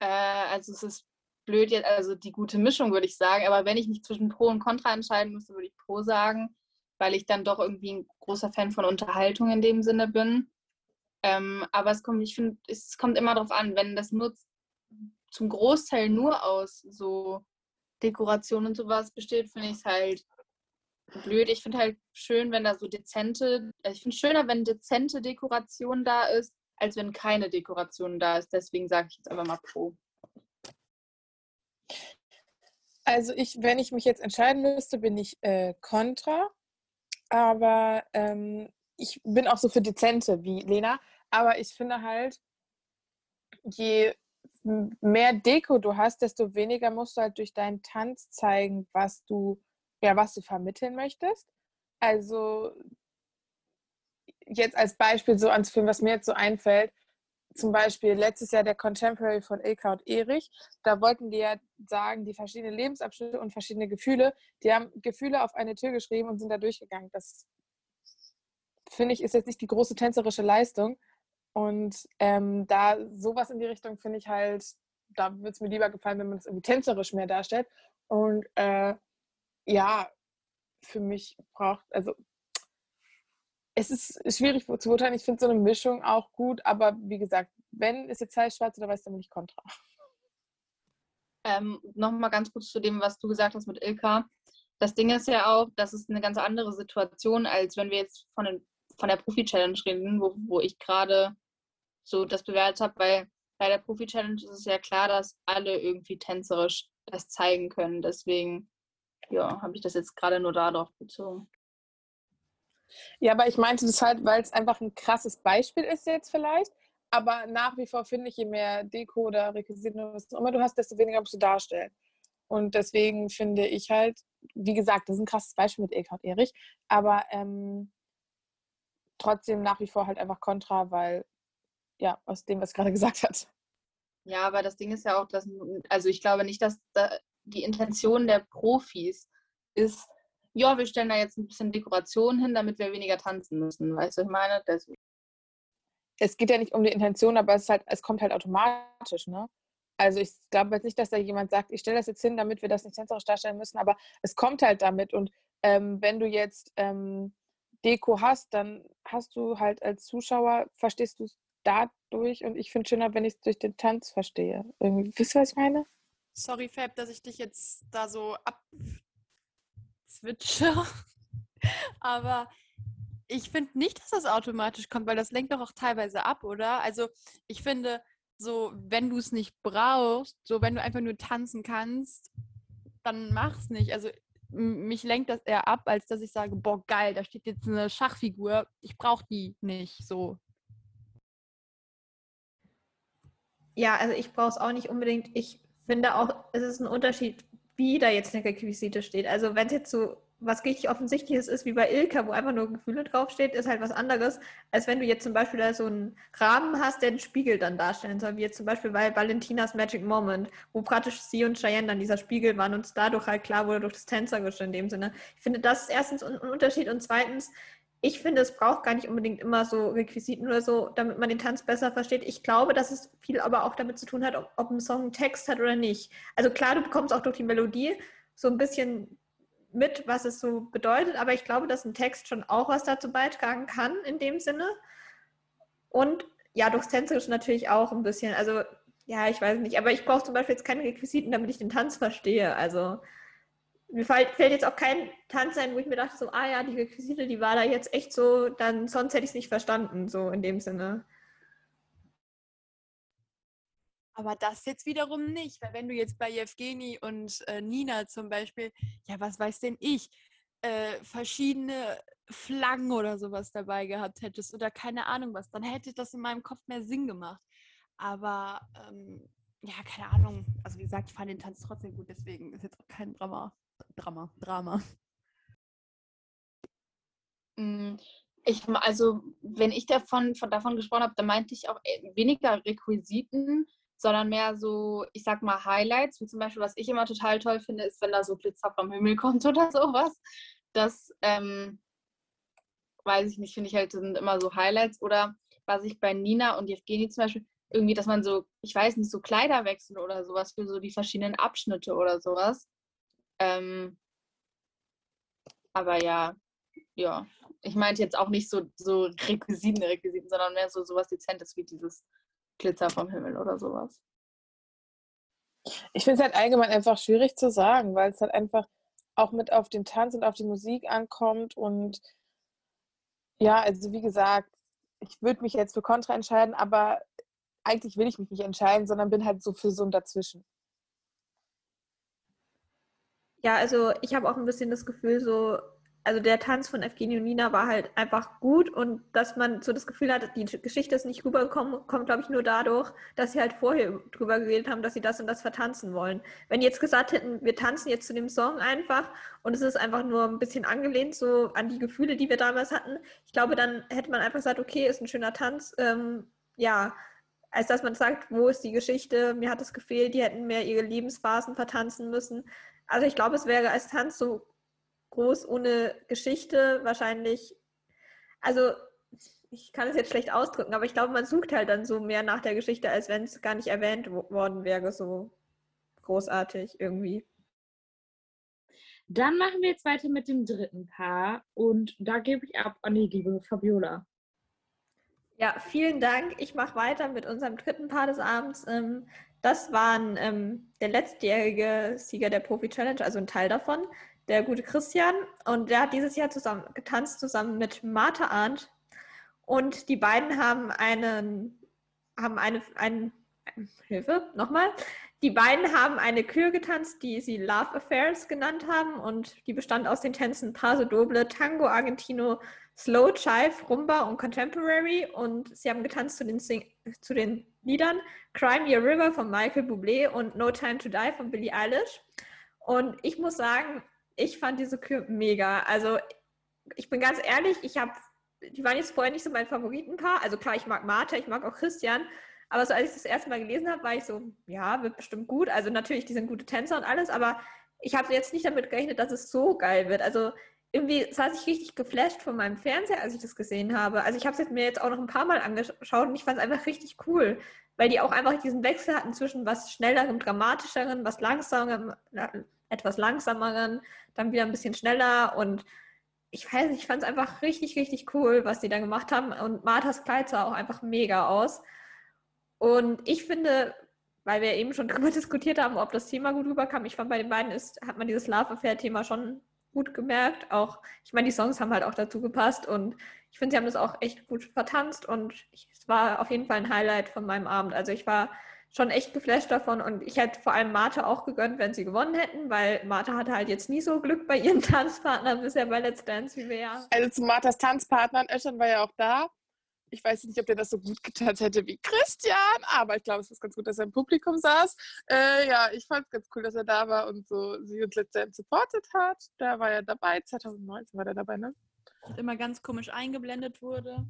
Speaker 4: Äh, also es ist blöd jetzt, also die gute Mischung, würde ich sagen. Aber wenn ich mich zwischen Pro und Contra entscheiden müsste, würde ich Pro sagen, weil ich dann doch irgendwie ein großer Fan von Unterhaltung in dem Sinne bin. Ähm, aber es kommt, ich finde, es kommt immer darauf an, wenn das nur zum Großteil nur aus so Dekoration und sowas besteht, finde ich es halt blöd. Ich finde halt schön, wenn da so dezente, also ich finde schöner, wenn dezente Dekoration da ist, als wenn keine Dekoration da ist. Deswegen sage ich jetzt aber mal Pro.
Speaker 1: Also ich, wenn ich mich jetzt entscheiden müsste, bin ich äh, Contra. Aber ähm, ich bin auch so für Dezente wie Lena. Aber ich finde halt, je mehr Deko du hast, desto weniger musst du halt durch deinen Tanz zeigen, was du, ja, was du vermitteln möchtest. Also jetzt als Beispiel so ans Film, was mir jetzt so einfällt, zum Beispiel letztes Jahr der Contemporary von Ilka und Erich, da wollten die ja sagen, die verschiedenen Lebensabschnitte und verschiedene Gefühle, die haben Gefühle auf eine Tür geschrieben und sind da durchgegangen. Das finde ich ist jetzt nicht die große tänzerische Leistung. Und ähm, da sowas in die Richtung finde ich halt, da würde es mir lieber gefallen, wenn man es irgendwie tänzerisch mehr darstellt. Und äh, ja, für mich braucht, also es ist schwierig zu beurteilen. Ich finde so eine Mischung auch gut, aber wie gesagt, wenn es jetzt heißt schwarz oder weiß, dann bin ich kontra.
Speaker 4: Ähm, Nochmal ganz kurz zu dem, was du gesagt hast mit Ilka. Das Ding ist ja auch, das ist eine ganz andere Situation, als wenn wir jetzt von, den, von der Profi-Challenge reden, wo, wo ich gerade so das bewertet habe, weil bei der Profi-Challenge ist es ja klar, dass alle irgendwie tänzerisch das zeigen können. Deswegen, ja, habe ich das jetzt gerade nur darauf bezogen.
Speaker 1: Ja, aber ich meinte das halt, weil es einfach ein krasses Beispiel ist jetzt vielleicht. Aber nach wie vor finde ich, je mehr Deko oder Requisiten oder was auch immer du hast, desto weniger musst du darstellen. Und deswegen finde ich halt, wie gesagt, das ist ein krasses Beispiel mit Eka und Erich, aber ähm, trotzdem nach wie vor halt einfach kontra, weil, ja, aus dem, was gerade gesagt hat.
Speaker 4: Ja, aber das Ding ist ja auch, dass, also ich glaube nicht, dass die Intention der Profis ist, ja, wir stellen da jetzt ein bisschen Dekoration hin, damit wir weniger tanzen müssen. Weißt du, ich meine? Deswegen.
Speaker 1: Es geht ja nicht um die Intention, aber es, halt, es kommt halt automatisch, ne? Also ich glaube jetzt nicht, dass da jemand sagt, ich stelle das jetzt hin, damit wir das nicht tänzerisch darstellen müssen, aber es kommt halt damit. Und ähm, wenn du jetzt ähm, Deko hast, dann hast du halt als Zuschauer, verstehst du es dadurch und ich finde es schöner, wenn ich es durch den Tanz verstehe. Irgendwie, wisst ihr, was ich meine?
Speaker 5: Sorry, Fab, dass ich dich jetzt da so ab switche. Aber ich finde nicht, dass das automatisch kommt, weil das lenkt doch auch teilweise ab, oder? Also ich finde, so, wenn du es nicht brauchst, so wenn du einfach nur tanzen kannst, dann mach's nicht. Also mich lenkt das eher ab, als dass ich sage, boah, geil, da steht jetzt eine Schachfigur, ich brauche die nicht so.
Speaker 2: Ja, also ich brauche es auch nicht unbedingt. Ich finde auch, es ist ein Unterschied, wie da jetzt eine Requisite steht. Also wenn es jetzt so was richtig Offensichtliches ist, wie bei Ilka, wo einfach nur Gefühle draufsteht, ist halt was anderes, als wenn du jetzt zum Beispiel da so einen Rahmen hast, der den Spiegel dann darstellen soll, wie jetzt zum Beispiel bei Valentinas Magic Moment, wo praktisch sie und Cheyenne dann dieser Spiegel waren und es dadurch halt klar wurde durch das Tänzerische in dem Sinne. Ich finde, das ist erstens ein Unterschied und zweitens, ich finde, es braucht gar nicht unbedingt immer so Requisiten oder so, damit man den Tanz besser versteht. Ich glaube, dass es viel aber auch damit zu tun hat, ob, ob ein Song einen Text hat oder nicht. Also klar, du bekommst auch durch die Melodie so ein bisschen mit, was es so bedeutet, aber ich glaube, dass ein Text schon auch was dazu beitragen kann in dem Sinne. Und ja, durchs Tänzerische natürlich auch ein bisschen. Also ja, ich weiß nicht, aber ich brauche zum Beispiel jetzt keine Requisiten, damit ich den Tanz verstehe. Also mir fällt, jetzt auch kein Tanz ein, wo ich mir dachte, so, ah ja, die Requisite, die war da jetzt echt so, dann sonst hätte ich es nicht verstanden, so in dem Sinne.
Speaker 5: Aber das jetzt wiederum nicht, weil wenn du jetzt bei Evgeni und äh, Nina zum Beispiel, ja, was weiß denn ich, äh, verschiedene Flaggen oder sowas dabei gehabt hättest oder keine Ahnung was, dann hätte das in meinem Kopf mehr Sinn gemacht. Aber ähm, ja, keine Ahnung. Also wie gesagt, ich fand den Tanz trotzdem gut, deswegen ist jetzt auch kein Drama. Drama, Drama.
Speaker 4: Mm, ich, also, wenn ich davon, von, davon gesprochen habe, dann meinte ich auch äh, weniger Requisiten, sondern mehr so, ich sag mal, Highlights, wie zum Beispiel, was ich immer total toll finde, ist, wenn da so Glitzer vom Himmel kommt oder sowas. Das, ähm, weiß ich nicht, finde ich halt, sind immer so Highlights. Oder was ich bei Nina und Evgeni zum Beispiel, irgendwie, dass man so, ich weiß nicht, so Kleider wechselt oder sowas für so die verschiedenen Abschnitte oder sowas. Ähm, aber ja, ja. Ich meinte jetzt auch nicht so, so Requisiten, Requisiten, sondern mehr so sowas Dezentes wie dieses Glitzer vom Himmel oder sowas.
Speaker 1: Ich finde es halt allgemein einfach schwierig zu sagen, weil es halt einfach auch mit auf den Tanz und auf die Musik ankommt. Und ja, also wie gesagt, ich würde mich jetzt für Contra entscheiden, aber eigentlich will ich mich nicht entscheiden, sondern bin halt so für so ein Dazwischen.
Speaker 2: Ja, also ich habe auch ein bisschen das Gefühl, so also der Tanz von Evgeny und Nina war halt einfach gut und dass man so das Gefühl hat, die Geschichte ist nicht rübergekommen, kommt, glaube ich, nur dadurch, dass sie halt vorher drüber geredet haben, dass sie das und das vertanzen wollen. Wenn die jetzt gesagt hätten, wir tanzen jetzt zu dem Song einfach und es ist einfach nur ein bisschen angelehnt so an die Gefühle, die wir damals hatten, ich glaube, dann hätte man einfach gesagt, okay, ist ein schöner Tanz, ähm, ja, als dass man sagt, wo ist die Geschichte, mir hat es gefehlt, die hätten mehr ihre Lebensphasen vertanzen müssen. Also ich glaube, es wäre als Tanz so groß ohne Geschichte wahrscheinlich, also ich kann es jetzt schlecht ausdrücken, aber ich glaube, man sucht halt dann so mehr nach der Geschichte, als wenn es gar nicht erwähnt worden wäre, so großartig irgendwie.
Speaker 3: Dann machen wir jetzt weiter mit dem dritten Paar und da gebe ich ab an die liebe Fabiola.
Speaker 2: Ja, vielen Dank. Ich mache weiter mit unserem dritten Paar des Abends. Ähm, das waren ähm, der letztjährige Sieger der Profi Challenge, also ein Teil davon der gute Christian. Und der hat dieses Jahr zusammen getanzt, zusammen mit Martha Arndt. Und die beiden haben einen, haben eine, ein, Hilfe, nochmal. Die beiden haben eine Kür getanzt, die sie Love Affairs genannt haben. Und die bestand aus den Tänzen Paso Doble, Tango Argentino, Slow Chive, Rumba und Contemporary. Und sie haben getanzt zu den, Sing zu den Liedern Crime Your River von Michael Bublé und No Time to Die von Billie Eilish. Und ich muss sagen, ich fand diese Kür mega. Also ich bin ganz ehrlich, ich habe, die waren jetzt vorher nicht so mein Favoritenpaar. Also klar, ich mag Martha, ich mag auch Christian. Aber so als ich das erste Mal gelesen habe, war ich so, ja, wird bestimmt gut. Also natürlich, die sind gute Tänzer und alles, aber ich habe jetzt nicht damit gerechnet, dass es so geil wird. Also irgendwie saß ich richtig geflasht von meinem Fernseher, als ich das gesehen habe. Also ich habe es mir jetzt auch noch ein paar Mal angeschaut und ich fand es einfach richtig cool, weil die auch einfach diesen Wechsel hatten zwischen was schnellerem, dramatischeren, was langsamerem, etwas langsameren, dann wieder ein bisschen schneller und ich weiß nicht, ich fand es einfach richtig, richtig cool, was die da gemacht haben. Und Marthas Kleid sah auch einfach mega aus. Und ich finde, weil wir eben schon darüber diskutiert haben, ob das Thema gut rüberkam, ich fand, bei den beiden ist, hat man dieses Love Affair-Thema schon gut gemerkt. Auch, ich meine, die Songs haben halt auch dazu gepasst und ich finde, sie haben das auch echt gut vertanzt und ich, es war auf jeden Fall ein Highlight von meinem Abend. Also ich war schon echt geflasht davon und ich hätte vor allem Martha auch gegönnt, wenn sie gewonnen hätten, weil Martha hatte halt jetzt nie so Glück bei ihren Tanzpartnern bisher bei Let's Dance wie wir ja.
Speaker 1: Also zu Marthas Tanzpartnern, Öschern war ja auch da. Ich weiß nicht, ob der das so gut getanzt hätte wie Christian, aber ich glaube, es ist ganz gut, dass er im Publikum saß. Äh, ja, ich fand es ganz cool, dass er da war und so sie uns Let's Dance supportet hat. Da war er dabei, 2019 war er dabei, ne?
Speaker 5: Immer ganz komisch eingeblendet wurde.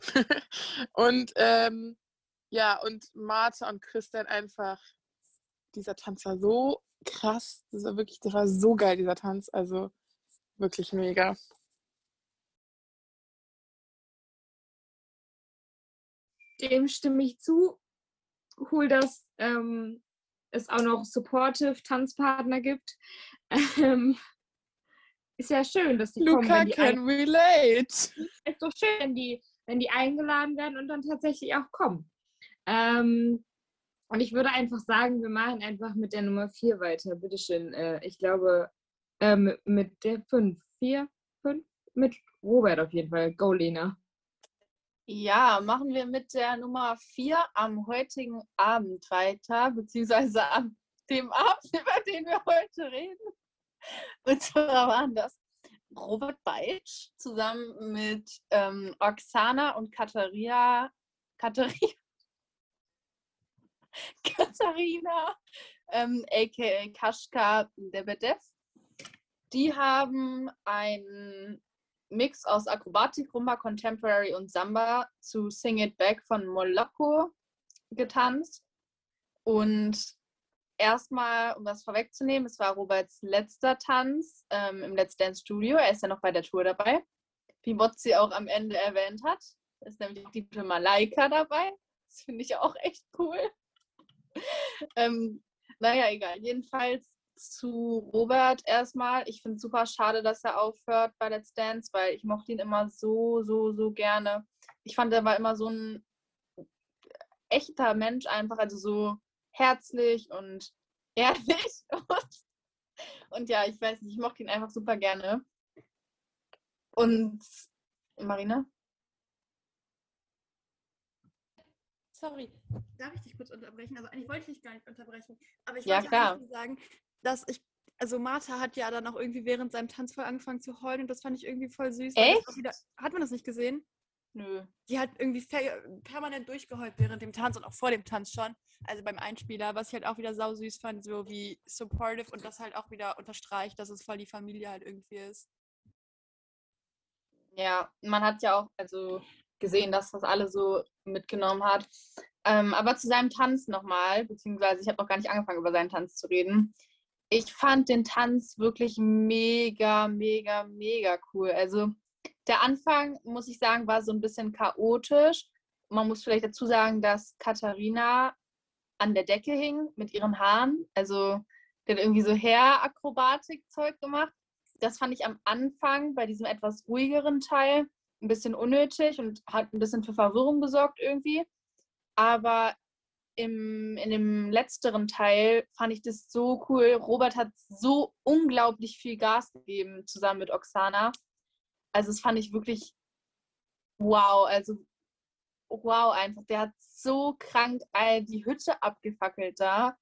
Speaker 1: und ähm, ja, und Martha und Christian einfach, dieser Tanz war so krass. Das war wirklich, das war so geil, dieser Tanz. Also wirklich mega.
Speaker 3: Dem stimme ich zu. Cool, dass ähm, es auch noch supportive Tanzpartner gibt. Ähm, ist ja schön, dass die
Speaker 1: Luca
Speaker 3: kommen. Die
Speaker 1: can relate.
Speaker 3: ist doch schön, wenn die, wenn die eingeladen werden und dann tatsächlich auch kommen. Ähm, und ich würde einfach sagen, wir machen einfach mit der Nummer 4 weiter. Bitteschön. Äh, ich glaube, äh, mit, mit der 5. 4, 5? Mit Robert auf jeden Fall. Go, Lena.
Speaker 4: Ja, machen wir mit der Nummer 4 am heutigen Abend weiter, beziehungsweise am dem Abend, über den wir heute reden. Und zwar waren das Robert Beitsch zusammen mit ähm, Oksana und Katharina, Katharina, Katharina, ähm, aka Kaschka Debedev. Die haben einen Mix aus Akrobatik, Rumba, Contemporary und Samba zu Sing It Back von Moloko getanzt. Und erstmal, um das vorwegzunehmen, es war Roberts letzter Tanz ähm, im Let's Dance Studio. Er ist ja noch bei der Tour dabei. Wie Motzi auch am Ende erwähnt hat. ist nämlich die gute Malaika dabei. Das finde ich auch echt cool. ähm, naja, egal. Jedenfalls zu Robert erstmal. Ich finde es super schade, dass er aufhört bei Let's Dance, weil ich mochte ihn immer so, so, so gerne. Ich fand, er war immer so ein echter Mensch einfach, also so herzlich und ehrlich. Und, und ja, ich weiß nicht, ich mochte ihn einfach super gerne. Und Marina?
Speaker 5: Sorry, darf ich dich kurz unterbrechen? Also eigentlich wollte ich dich gar nicht unterbrechen, aber ich
Speaker 4: Ja,
Speaker 5: wollte
Speaker 4: klar.
Speaker 5: eigentlich sagen, dass ich also Martha hat ja dann auch irgendwie während seinem Tanz voll angefangen zu heulen und das fand ich irgendwie voll süß.
Speaker 4: Echt?
Speaker 5: Wieder, hat man das nicht gesehen?
Speaker 4: Nö.
Speaker 5: Die hat irgendwie permanent durchgeheult während dem Tanz und auch vor dem Tanz schon. Also beim Einspieler, was ich halt auch wieder sau süß fand, so wie supportive und das halt auch wieder unterstreicht, dass es voll die Familie halt irgendwie ist.
Speaker 4: Ja, man hat ja auch also gesehen, dass das alle so mitgenommen hat. Ähm, aber zu seinem Tanz nochmal, beziehungsweise ich habe noch gar nicht angefangen, über seinen Tanz zu reden. Ich fand den Tanz wirklich mega, mega, mega cool. Also der Anfang, muss ich sagen, war so ein bisschen chaotisch. Man muss vielleicht dazu sagen, dass Katharina an der Decke hing mit ihren Haaren. Also hat irgendwie so Hair-Akrobatik-Zeug gemacht. Das fand ich am Anfang bei diesem etwas ruhigeren Teil ein bisschen unnötig und hat ein bisschen für Verwirrung gesorgt irgendwie. Aber im, in dem letzteren Teil fand ich das so cool. Robert hat so unglaublich viel Gas gegeben zusammen mit Oksana. Also das fand ich wirklich wow. Also wow einfach. Der hat so krank all die Hütte abgefackelt da.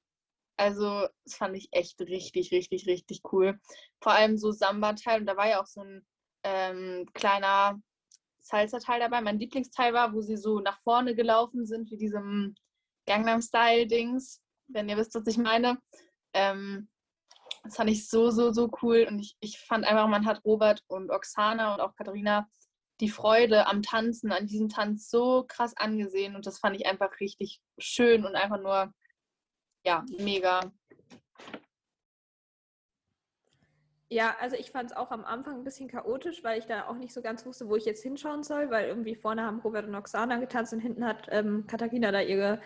Speaker 4: Also das fand ich echt richtig, richtig, richtig cool. Vor allem so Samba-Teil und da war ja auch so ein ähm, kleiner Salsa-Teil dabei. Mein Lieblingsteil war, wo sie so nach vorne gelaufen sind, wie diesem Gangnam-Style-Dings, wenn ihr wisst, was ich meine. Ähm, das fand ich so, so, so cool. Und ich, ich fand einfach, man hat Robert und Oksana und auch Katharina die Freude am Tanzen, an diesem Tanz so krass angesehen. Und das fand ich einfach richtig schön und einfach nur, ja, mega.
Speaker 2: Ja, also ich fand es auch am Anfang ein bisschen chaotisch, weil ich da auch nicht so ganz wusste, wo ich jetzt hinschauen soll, weil irgendwie vorne haben Robert und Oksana getanzt und hinten hat ähm, Katharina da ihre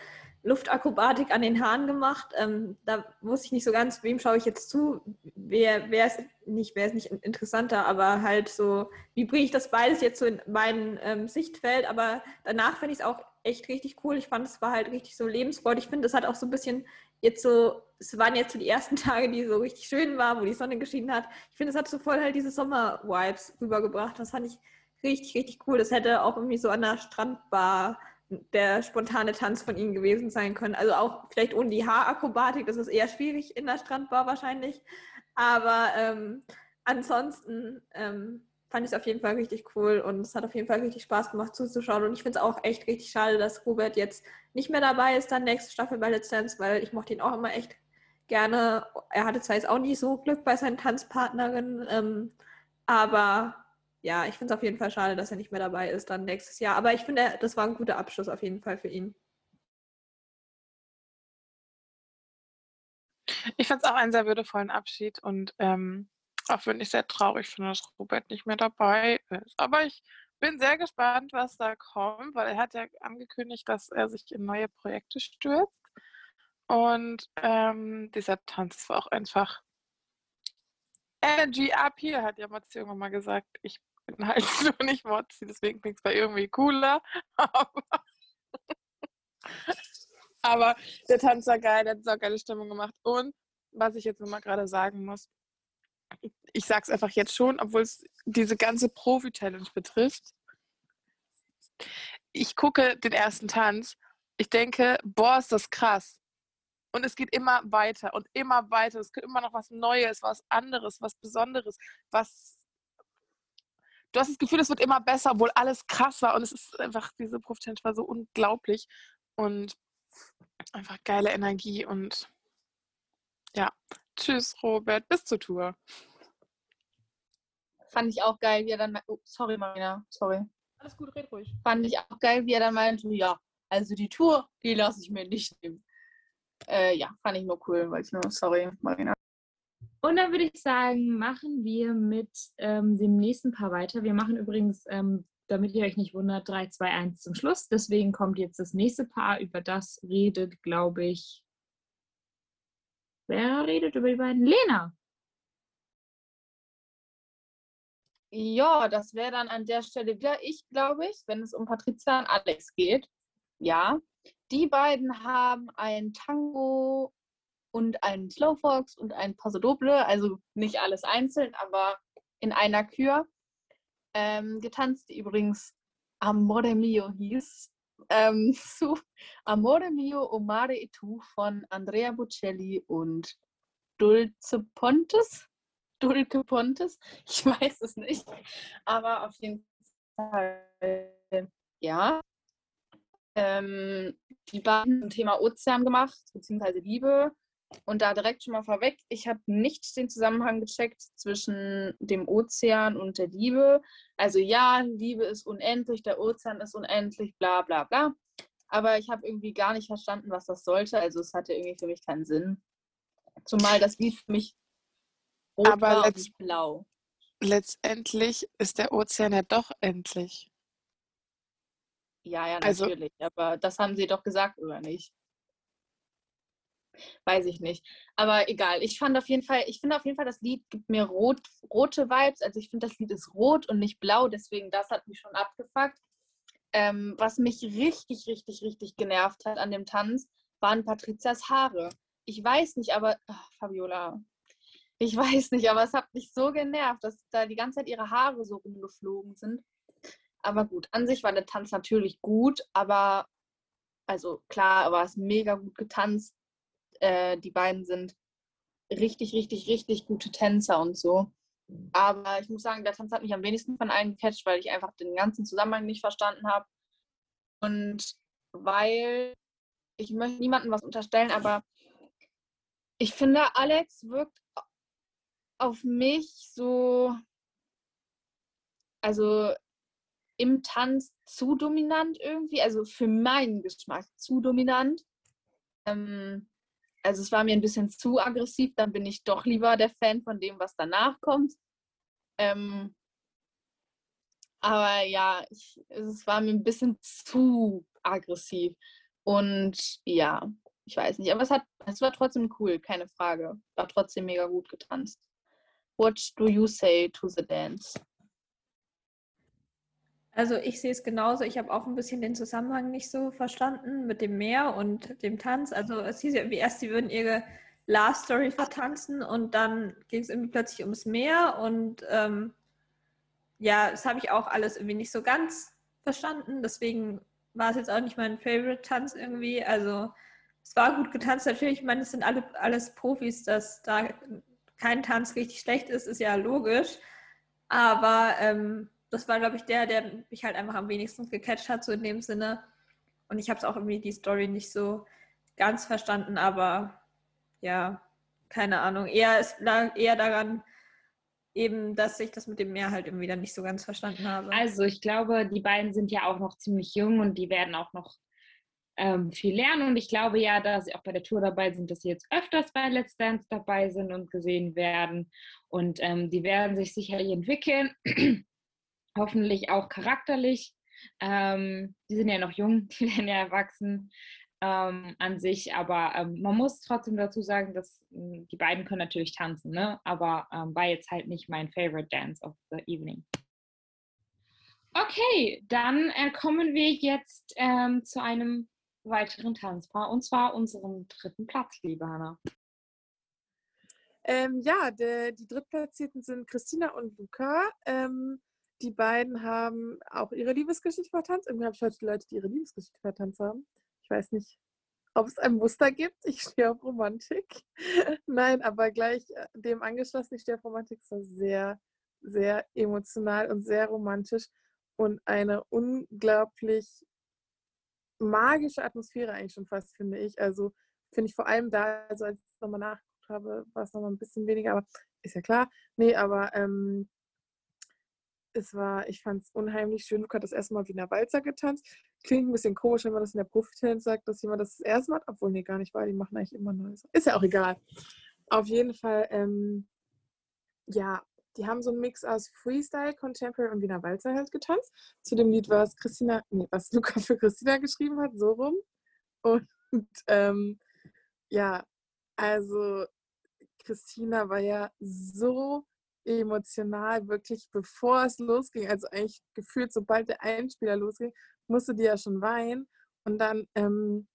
Speaker 2: Luftakrobatik an den Haaren gemacht. Ähm, da wusste ich nicht so ganz, wem schaue ich jetzt zu, wer, wer ist nicht, wer ist nicht interessanter, aber halt so, wie bringe ich das beides jetzt so in mein ähm, Sichtfeld, aber danach finde ich es auch echt richtig cool. Ich fand, es war halt richtig so lebensfreudig. Ich finde, es hat auch so ein bisschen jetzt so, es waren jetzt so die ersten Tage, die so richtig schön waren, wo die Sonne geschienen hat. Ich finde, es hat so voll halt diese Sommer-Vibes rübergebracht. Das fand ich richtig, richtig cool. Das hätte auch irgendwie so an der Strandbar der spontane Tanz von ihnen gewesen sein können. Also auch vielleicht ohne die Haarakrobatik, das ist eher schwierig in der Strandbar wahrscheinlich. Aber ähm, ansonsten ähm, fand ich es auf jeden Fall richtig cool und es hat auf jeden Fall richtig Spaß gemacht zuzuschauen. Und ich finde es auch echt richtig schade, dass Robert jetzt nicht mehr dabei ist, dann nächste Staffel bei Let's Dance, weil ich mochte ihn auch immer echt gerne. Er hatte zwar jetzt auch nicht so Glück bei seinen Tanzpartnerinnen, ähm, aber ja, ich finde es auf jeden Fall schade, dass er nicht mehr dabei ist dann nächstes Jahr. Aber ich finde, das war ein guter Abschluss auf jeden Fall für ihn.
Speaker 1: Ich fand es auch einen sehr würdevollen Abschied und ähm, auch wenn ich sehr traurig finde, dass Robert nicht mehr dabei ist. Aber ich bin sehr gespannt, was da kommt, weil er hat ja angekündigt, dass er sich in neue Projekte stürzt. Und ähm, dieser Tanz war auch einfach Energy up hier, hat ja Mozzi irgendwann mal gesagt. Ich bin halt nur nicht Mozzi, deswegen klingt es bei irgendwie cooler. Aber, aber der Tanz war geil, der hat so geile Stimmung gemacht. Und was ich jetzt nochmal gerade sagen muss, ich sag's einfach jetzt schon, obwohl es diese ganze Profi-Challenge betrifft. Ich gucke den ersten Tanz, ich denke, boah, ist das krass. Und es geht immer weiter und immer weiter. Es gibt immer noch was Neues, was anderes, was Besonderes, was. Du hast das Gefühl, es wird immer besser, obwohl alles krass war. Und es ist einfach, diese Profi-Challenge war so unglaublich. Und einfach geile Energie. Und ja, tschüss, Robert. Bis zur Tour.
Speaker 4: Fand ich auch geil, wie er dann. Oh, sorry, Marina, sorry.
Speaker 5: Alles gut, red ruhig.
Speaker 4: Fand ich auch geil, wie er dann meinte, ja, also die Tour, die lasse ich mir nicht nehmen. Äh, ja, fand ich nur cool, weil ich nur, sorry, Marina.
Speaker 3: Und dann würde ich sagen, machen wir mit ähm, dem nächsten Paar weiter. Wir machen übrigens, ähm, damit ihr euch nicht wundert, 3, 2, 1 zum Schluss. Deswegen kommt jetzt das nächste Paar. Über das redet, glaube ich. Wer redet über die beiden? Lena.
Speaker 4: Ja, das wäre dann an der Stelle wieder ich, glaube ich, wenn es um Patricia und Alex geht. Ja, die beiden haben ein Tango und einen Slowfox und ein Paso Doble, also nicht alles einzeln, aber in einer Kür ähm, getanzt, übrigens Amore Mio hieß, ähm, zu Amore Mio o Mare e Tu von Andrea Bocelli und Dulce Pontes. Dulce Pontes. Ich weiß es nicht. Aber auf jeden Fall, ja. Ähm, die beiden zum Thema Ozean gemacht, beziehungsweise Liebe. Und da direkt schon mal vorweg, ich habe nicht den Zusammenhang gecheckt zwischen dem Ozean und der Liebe. Also ja, Liebe ist unendlich, der Ozean ist unendlich, bla bla bla. Aber ich habe irgendwie gar nicht verstanden, was das sollte. Also es hatte irgendwie für mich keinen Sinn. Zumal das Lied für mich rot
Speaker 1: Aber
Speaker 4: war und blau.
Speaker 1: Letztendlich ist der Ozean ja doch endlich.
Speaker 4: Ja, ja,
Speaker 1: Also-
Speaker 4: natürlich. Aber das haben sie doch gesagt, oder nicht? Weiß ich nicht. Aber egal. Ich fand auf jeden Fall, ich finde auf jeden Fall, das Lied gibt mir rot, rote Vibes. Also ich finde, das Lied ist rot und nicht blau, deswegen das hat mich schon abgefuckt. Ähm, was mich richtig, richtig, richtig genervt hat an dem Tanz, waren Patrizias Haare. Ich weiß nicht, aber ach, Fabiola, ich weiß nicht, aber es hat mich so genervt, dass da die ganze Zeit ihre Haare so rumgeflogen sind. Aber gut, an sich war der Tanz natürlich gut, aber also klar, war es mega gut getanzt. Äh, die beiden sind richtig, richtig, richtig gute Tänzer und so. Aber ich muss sagen, der Tanz hat mich am wenigsten von allen gecatcht, weil ich einfach den ganzen Zusammenhang nicht verstanden habe. Und weil ich möchte niemandem was unterstellen, aber ich finde, Alex wirkt auf mich so, also im Tanz zu dominant irgendwie, also für meinen Geschmack zu dominant. Ähm, also es war mir ein bisschen zu aggressiv, dann bin ich doch lieber der Fan von dem, was danach kommt. Ähm, aber ja, ich, es war mir ein bisschen zu aggressiv. Und ja, ich weiß nicht, aber es, hat, es war trotzdem cool, keine Frage. War trotzdem mega gut getanzt. What do you say to the dance?
Speaker 2: Also ich sehe es genauso. Ich habe auch ein bisschen den Zusammenhang nicht so verstanden mit dem Meer und dem Tanz. Also es hieß ja irgendwie erst, sie würden ihre Love Story vertanzen und dann ging es irgendwie plötzlich ums Meer und ähm, ja, das habe ich auch alles irgendwie nicht so ganz verstanden. Deswegen war es jetzt auch nicht mein Favorite-Tanz irgendwie. Also es war gut getanzt. Natürlich, ich meine, es sind alle, alles Profis, dass da kein Tanz richtig schlecht ist, ist ja logisch. Aber ähm, das war, glaube ich, der, der mich halt einfach am wenigsten gecatcht hat, so in dem Sinne. Und ich habe es auch irgendwie die Story nicht so ganz verstanden, aber ja, keine Ahnung. Eher, es lag eher daran, eben, dass ich das mit dem Meer halt irgendwie dann nicht so ganz verstanden habe.
Speaker 3: Also ich glaube, die beiden sind ja auch noch ziemlich jung und die werden auch noch ähm, viel lernen. Und ich glaube ja, dass sie auch bei der Tour dabei sind, dass sie jetzt öfters bei Let's Dance dabei sind und gesehen werden. Und ähm, die werden sich sicherlich entwickeln, hoffentlich auch charakterlich. Ähm, die sind ja noch jung, die werden ja erwachsen ähm, an sich, aber ähm, man muss trotzdem dazu sagen, dass mh, die beiden können natürlich tanzen, ne? aber ähm, war jetzt halt nicht mein favorite dance of the evening. Okay, dann äh, kommen wir jetzt ähm, zu einem weiteren Tanzpaar und zwar unserem dritten Platz, liebe Hanna.
Speaker 1: Ähm, ja, der, die Drittplatzierten sind Christina und Luca. Ähm, die beiden haben auch ihre Liebesgeschichte vertanzt. Irgendwie habe ich heute Leute, die ihre Liebesgeschichte vertanzt haben. Ich weiß nicht, ob es ein Muster gibt. Ich stehe auf Romantik. Nein, aber gleich äh, dem angeschlossen, ich stehe auf Romantik. Es war sehr, sehr emotional und sehr romantisch und eine unglaublich magische Atmosphäre eigentlich schon fast, finde ich. Also finde ich vor allem da, also als ich nochmal nachgeguckt habe, war es nochmal ein bisschen weniger, aber ist ja klar. Nee, aber ähm, es war, ich fand es unheimlich schön. Luca hat das erste Mal Wiener Walzer getanzt. Klingt ein bisschen komisch, wenn man das in der Profi-Talent sagt, dass jemand das das erste Mal hat, obwohl nee, gar nicht, weil die machen eigentlich immer Neues. Ist ja auch egal. Auf jeden Fall, ähm, ja, die haben so einen Mix aus Freestyle, Contemporary und Wiener Walzer halt getanzt. Zu dem Lied, was Christina, nee, was Luca für Christina geschrieben hat, so rum. Und ähm, ja, also Christina war ja so emotional, wirklich bevor es losging, also eigentlich gefühlt, sobald der Einspieler losging, musste die ja schon weinen. Und dann ähm,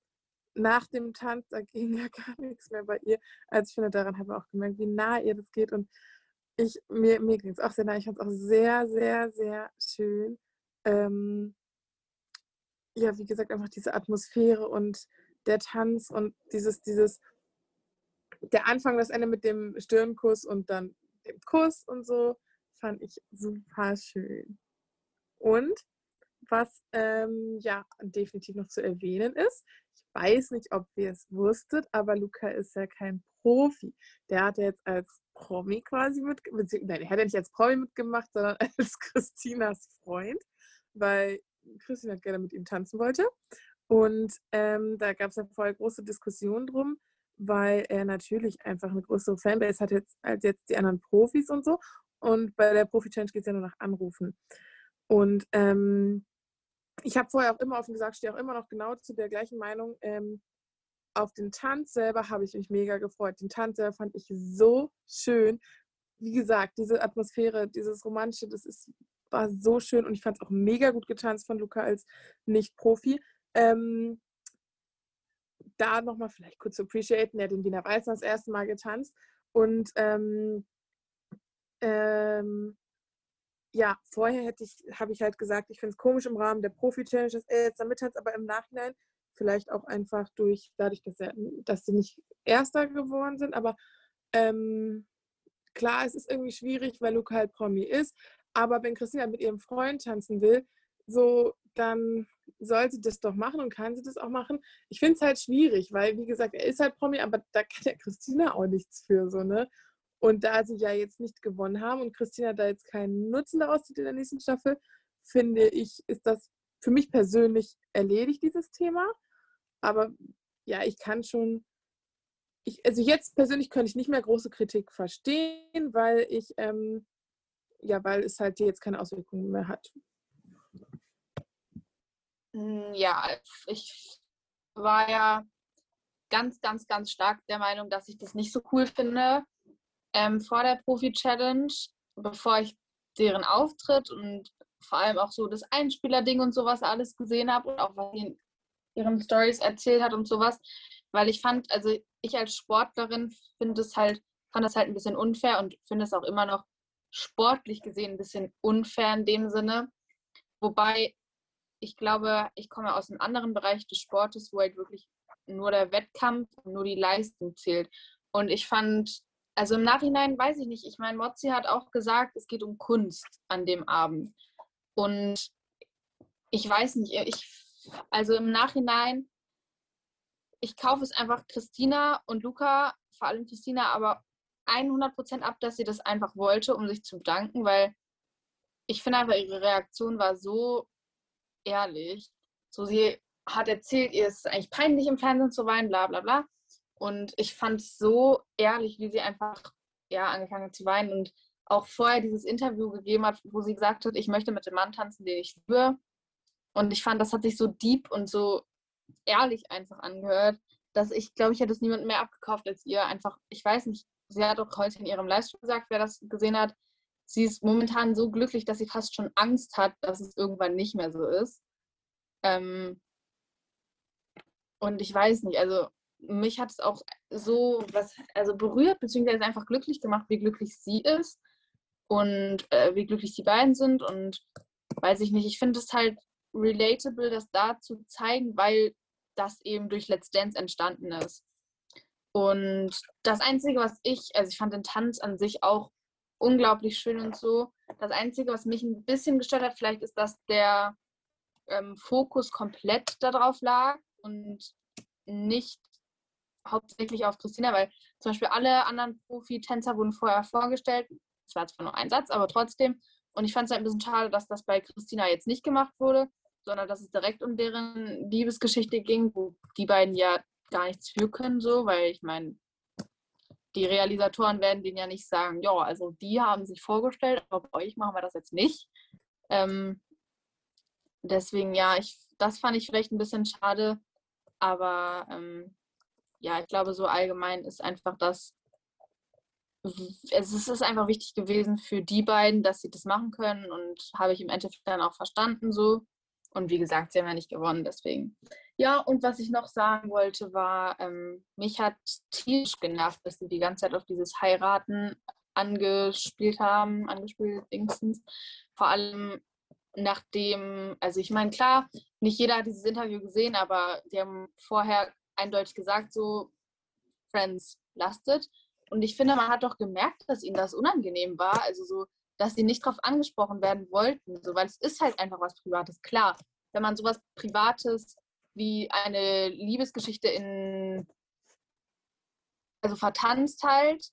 Speaker 1: nach dem Tanz, da ging ja gar nichts mehr bei ihr. Also ich finde, daran haben wir auch gemerkt, wie nah ihr das geht. Und ich, mir, mir ging es auch sehr nah. Ich fand es auch sehr, sehr, sehr schön. Ähm, ja, wie gesagt, einfach diese Atmosphäre und der Tanz und dieses, dieses, der Anfang, das Ende mit dem Stirnkuss und dann dem Kuss und so, fand ich super schön. Und was ähm, ja definitiv noch zu erwähnen ist, ich weiß nicht, ob ihr es wusstet, aber Luca ist ja kein Profi. Der hat jetzt als Promi quasi mit, nein, er hat ja nicht als Promi mitgemacht, sondern als Christinas Freund, weil Christina gerne mit ihm tanzen wollte. Und ähm, da gab es ja vorher große Diskussionen drum, weil er natürlich einfach eine größere Fanbase hat jetzt, als jetzt die anderen Profis und so. Und bei der Profi-Challenge geht es ja nur nach Anrufen. Und ähm, ich habe vorher auch immer offen gesagt, stehe auch immer noch genau zu der gleichen Meinung. Ähm, auf den Tanz selber habe ich mich mega gefreut. Den Tanz selber fand ich so schön. Wie gesagt, diese Atmosphäre, dieses Romantische, das ist, war so schön und ich fand es auch mega gut getanzt von Luca als Nicht-Profi. Ähm, da nochmal vielleicht kurz zu appreciaten, er hat den Wiener Weißen das erste Mal getanzt und ähm, ähm, ja, vorher hätte ich, habe ich halt gesagt, ich finde es komisch im Rahmen der Profi-Challenge, dass er jetzt da mittanzt, aber im Nachhinein vielleicht auch einfach durch, dadurch, dass, er, dass sie nicht Erster geworden sind, aber ähm, klar, es ist irgendwie schwierig, weil Luca halt Promi ist, aber wenn Christina mit ihrem Freund tanzen will, so, dann soll sie das doch machen und kann sie das auch machen. Ich finde es halt schwierig, weil, wie gesagt, er ist halt Promi, aber da kann ja Christina auch nichts für, so, ne? Und da sie ja jetzt nicht gewonnen haben und Christina da jetzt keinen Nutzen daraus zieht in der nächsten Staffel, finde ich, ist das für mich persönlich erledigt, dieses Thema. Aber ja, ich kann schon, ich, also jetzt persönlich könnte ich nicht mehr große Kritik verstehen, weil ich, ähm, ja, weil es halt jetzt keine Auswirkungen mehr hat.
Speaker 4: Hm, ja, ich war ja ganz, ganz, ganz stark der Meinung, dass ich das nicht so cool finde ähm, vor der Profi-Challenge, bevor ich deren Auftritt und vor allem auch so das Einspieler-Ding und sowas alles gesehen habe und auch was sie in ihren Stories erzählt hat und sowas, weil ich fand, also ich als Sportlerin finde es halt, fand das halt ein bisschen unfair und finde es auch immer noch sportlich gesehen ein bisschen unfair in dem Sinne. Wobei ich glaube, ich komme aus einem anderen Bereich des Sportes, wo halt wirklich nur der Wettkampf nur die Leistung zählt. Und ich fand, also im Nachhinein weiß ich nicht, ich meine, Mozzi hat auch gesagt, es geht um Kunst an dem Abend. Und ich weiß nicht, ich, also im Nachhinein, ich kaufe es einfach Christina und Luca, vor allem Christina, aber 100% ab, dass sie das einfach wollte, um sich zu bedanken, weil ich finde einfach, ihre Reaktion war so ehrlich. So, sie hat erzählt, ihr ist eigentlich peinlich im Fernsehen zu weinen, bla bla bla. Und ich fand es so ehrlich, wie sie einfach ja, angefangen hat zu weinen und auch vorher dieses Interview gegeben hat, wo sie gesagt hat, ich möchte mit dem Mann tanzen, den ich liebe. Und ich fand, das hat sich so deep und so ehrlich einfach angehört, dass ich glaube, ich hätte es niemand mehr abgekauft als ihr. Einfach, ich weiß nicht, sie hat auch heute in ihrem Livestream gesagt, wer das gesehen hat, sie ist momentan so glücklich, dass sie fast schon Angst hat, dass es irgendwann nicht mehr so ist. Ähm, und ich weiß nicht, also mich hat es auch so was, also berührt, beziehungsweise einfach glücklich gemacht, wie glücklich sie ist und äh, wie glücklich die beiden sind. Und weiß ich nicht, ich finde es halt relatable, das da zu zeigen, weil das eben durch Let's Dance entstanden ist. Und das Einzige, was ich, also ich fand den Tanz an sich auch unglaublich schön und so. Das Einzige, was mich ein bisschen gestört hat, vielleicht ist, dass der ähm, Fokus komplett darauf lag und nicht hauptsächlich auf Christina, weil zum Beispiel alle anderen Profi-Tänzer wurden vorher vorgestellt. Es war zwar nur ein Satz, aber trotzdem. Und ich fand es halt ein bisschen schade, dass das bei Christina jetzt nicht gemacht wurde, sondern dass es direkt um deren Liebesgeschichte ging, wo die beiden ja gar nichts für können, so, weil ich meine, die Realisatoren werden denen ja nicht sagen, ja, also die haben sich vorgestellt, aber bei euch machen wir das jetzt nicht. Ähm, deswegen, ja, ich, das fand ich vielleicht ein bisschen schade, aber ähm, ja, ich glaube, so allgemein ist einfach das, es ist einfach wichtig gewesen für die beiden, dass sie das machen können und habe ich im Endeffekt dann auch verstanden so. Und wie gesagt, sie haben ja nicht gewonnen, deswegen. Ja, und was ich noch sagen wollte, war, ähm, mich hat tierisch genervt, dass sie die ganze Zeit auf dieses Heiraten angespielt haben, angespielt wenigstens. Vor allem nachdem, also ich meine, klar, nicht jeder hat dieses Interview gesehen, aber die haben vorher eindeutig gesagt, so, Friends, lastet. Und ich finde, man hat doch gemerkt, dass ihnen das unangenehm war. Also so, dass sie nicht darauf angesprochen werden wollten. So, weil es ist halt einfach was Privates. Klar, wenn man sowas Privates wie eine Liebesgeschichte in also vertanzt halt,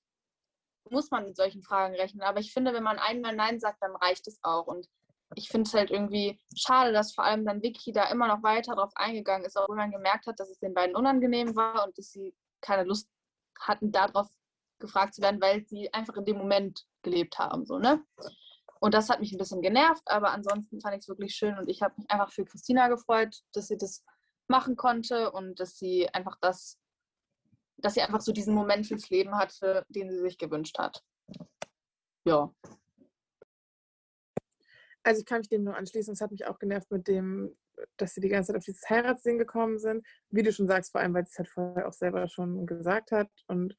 Speaker 4: muss man mit solchen Fragen rechnen. Aber ich finde, wenn man einmal Nein sagt, dann reicht es auch. Und ich finde es halt irgendwie schade, dass vor allem dann Vicky da immer noch weiter drauf eingegangen ist, obwohl man gemerkt hat, dass es den beiden unangenehm war und dass sie keine Lust hatten, darauf gefragt zu werden, weil sie einfach in dem Moment gelebt haben. So, ne? Und das hat mich ein bisschen genervt, aber ansonsten fand ich es wirklich schön und ich habe mich einfach für Christina gefreut, dass sie das machen konnte und dass sie einfach das, dass sie einfach so diesen Moment fürs Leben hatte, den sie sich gewünscht hat. Ja.
Speaker 1: Also ich kann mich dem nur anschließen. Es hat mich auch genervt mit dem, dass sie die ganze Zeit auf dieses Heiratsding gekommen sind. Wie du schon sagst, vor allem, weil sie es halt vorher auch selber schon gesagt hat. Und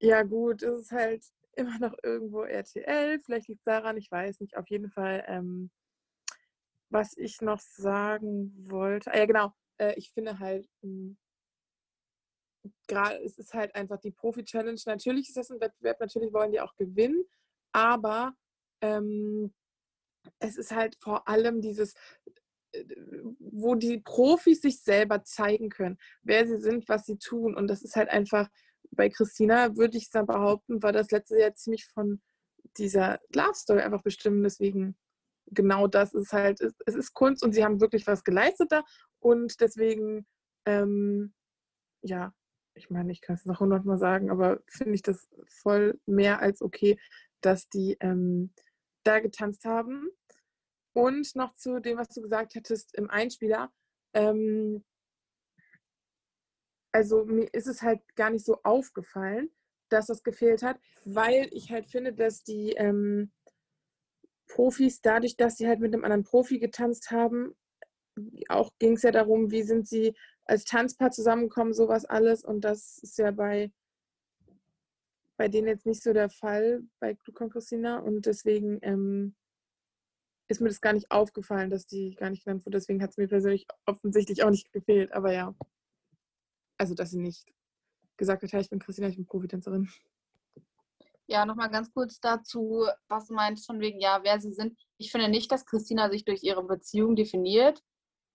Speaker 1: ja gut, es ist halt immer noch irgendwo RTL. Vielleicht liegt es daran, ich weiß nicht. Auf jeden Fall, ähm, was ich noch sagen wollte. Ah, ja genau, äh, ich finde halt, hm, gerade es ist halt einfach die Profi-Challenge. Natürlich ist das ein Wettbewerb, natürlich wollen die auch gewinnen, aber ähm, es ist halt vor allem dieses, äh, wo die Profis sich selber zeigen können, wer sie sind, was sie tun. Und das ist halt einfach, bei Christina würde ich dann behaupten, war das letzte Jahr ziemlich von dieser Love Story einfach bestimmt. Deswegen genau das ist halt, es ist Kunst und sie haben wirklich was geleistet da. Und deswegen, ähm, ja, ich meine, ich kann es noch hundertmal sagen, aber finde ich das voll mehr als okay, dass die ähm, da getanzt haben. Und noch zu dem, was du gesagt hattest im Einspieler. Ähm, also mir ist es halt gar nicht so aufgefallen, dass das gefehlt hat, weil ich halt finde, dass die ähm, Profis dadurch, dass sie halt mit einem anderen Profi getanzt haben, auch ging es ja darum, wie sind sie als Tanzpaar zusammengekommen, sowas alles. Und das ist ja bei, bei denen jetzt nicht so der Fall, bei Luca und Christina. Und deswegen ähm, ist mir das gar nicht aufgefallen, dass die gar nicht genannt wurde. Deswegen hat es mir persönlich offensichtlich auch nicht gefehlt. Aber ja. Also, dass sie nicht gesagt hat, hey, ich bin Christina, ich bin Profitänzerin.
Speaker 4: Ja, nochmal ganz kurz dazu, was du meinst von wegen, ja, wer sie sind. Ich finde nicht, dass Christina sich durch ihre Beziehung definiert.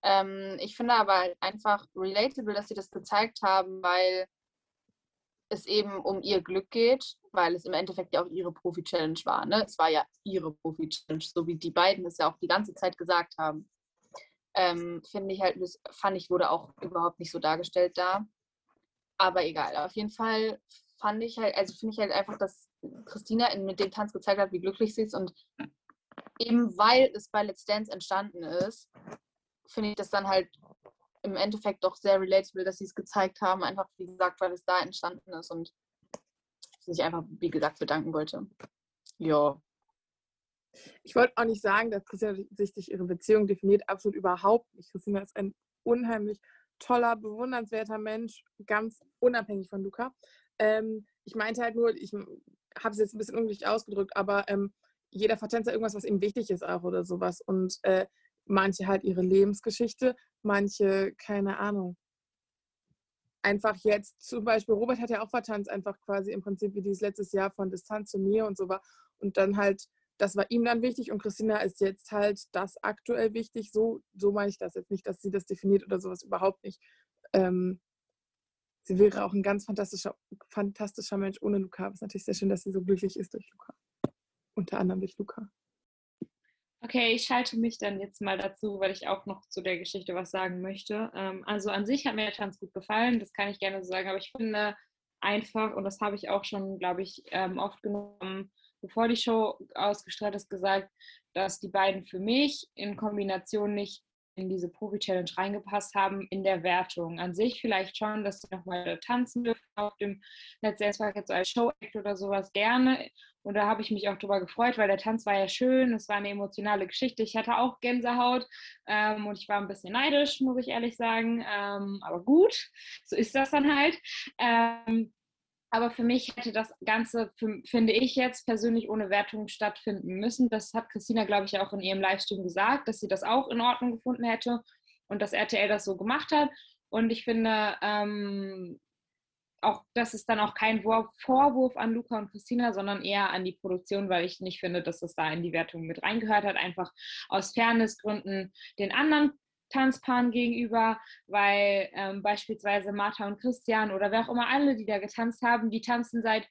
Speaker 4: Ähm, ich finde aber einfach relatable, dass sie das gezeigt haben, weil es eben um ihr Glück geht, weil es im Endeffekt ja auch ihre Profi-Challenge war. Ne? Es war ja ihre Profi-Challenge, so wie die beiden es ja auch die ganze Zeit gesagt haben. Ähm, finde ich halt, fand ich, wurde auch überhaupt nicht so dargestellt da. Aber egal, auf jeden Fall fand ich halt, also finde ich halt einfach, dass Christina in, mit dem Tanz gezeigt hat, wie glücklich sie ist und eben weil es bei Let's Dance entstanden ist, finde ich das dann halt im Endeffekt doch sehr relatable, dass sie es gezeigt haben, einfach wie gesagt, weil es da entstanden ist und sich einfach, wie gesagt, bedanken wollte. Ja.
Speaker 1: Ich wollte auch nicht sagen, dass Christina sich durch ihre Beziehung definiert, absolut überhaupt nicht. Christina ist ein unheimlich toller, bewundernswerter Mensch, ganz unabhängig von Luca. Ähm, ich meinte halt nur, ich habe es jetzt ein bisschen unglücklich ausgedrückt, aber ähm, jeder vertänzt ja irgendwas, was ihm wichtig ist auch oder sowas. Und äh, manche halt ihre Lebensgeschichte, manche keine Ahnung. Einfach jetzt, zum Beispiel, Robert hat ja auch vertanzt, einfach quasi im Prinzip wie dieses letztes Jahr von Distanz zu mir und so war. Und dann halt, das war ihm dann wichtig und Christina ist jetzt halt das aktuell wichtig. So, so meine ich das jetzt nicht, dass sie das definiert oder sowas überhaupt nicht. Ähm, sie wäre auch ein ganz fantastischer, fantastischer Mensch ohne Luca. Es ist natürlich sehr schön, dass sie so glücklich ist durch Luca. Unter anderem durch Luca.
Speaker 3: Okay, ich schalte mich dann jetzt mal dazu, weil ich auch noch zu der Geschichte was sagen möchte. Ähm, also an sich hat mir der Tanz gut gefallen, das kann ich gerne so sagen, aber ich finde einfach, und das habe ich auch schon, glaube ich, ähm, oft genommen, bevor die Show ausgestrahlt ist, gesagt, dass die beiden für mich in Kombination nicht in diese Profi-Challenge reingepasst haben in der Wertung. An sich vielleicht schon, dass sie nochmal tanzen dürfen auf dem Let's Dance Park so als Show-Act oder sowas gerne. Und da habe ich mich auch drüber gefreut, weil der Tanz war ja schön, es war eine emotionale Geschichte. Ich hatte auch Gänsehaut ähm, und ich war ein bisschen neidisch, muss ich ehrlich sagen. Ähm, aber gut, so ist das dann halt. Ähm, aber für mich hätte das Ganze, finde ich jetzt persönlich, ohne Wertung stattfinden müssen. Das hat Christina, glaube ich, auch in ihrem Livestream gesagt, dass sie das auch in Ordnung gefunden hätte und dass RTL das so gemacht hat. Und ich finde, ähm, auch, das ist dann auch kein Vorwurf an Luca und Christina, sondern eher an die Produktion, weil ich nicht finde, dass das da in die Wertung mit reingehört hat. Einfach aus Fairnessgründen den anderen Tanzpaaren gegenüber, weil ähm, beispielsweise Martha und Christian oder wer auch immer alle, die da getanzt haben, die tanzen seit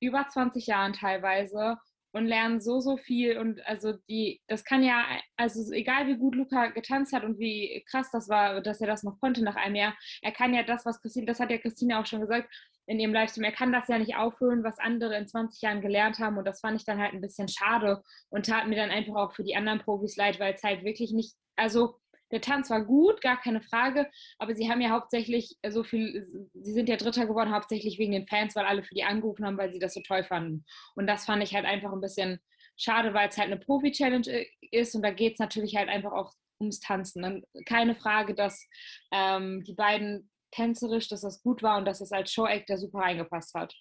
Speaker 3: über 20 Jahren teilweise und lernen so, so viel. Und also die, das kann ja, also egal wie gut Luca getanzt hat und wie krass das war, dass er das noch konnte nach einem Jahr, er kann ja das, was Christine, das hat ja Christine auch schon gesagt in ihrem Livestream, er kann das ja nicht aufholen, was andere in 20 Jahren gelernt haben. Und das fand ich dann halt ein bisschen schade und tat mir dann einfach auch für die anderen Profis leid, weil es halt wirklich nicht, also der Tanz war gut, gar keine Frage, aber sie haben ja hauptsächlich so viel, sie sind ja Dritter geworden, hauptsächlich wegen den Fans, weil alle für die angerufen haben, weil sie das so toll fanden. Und das fand ich halt einfach ein bisschen schade, weil es halt eine Profi-Challenge äh, ist und da geht es natürlich halt einfach auch ums Tanzen. Und keine Frage, dass ähm, die beiden tänzerisch, dass das gut war und dass es als Show-Act da super reingepasst hat.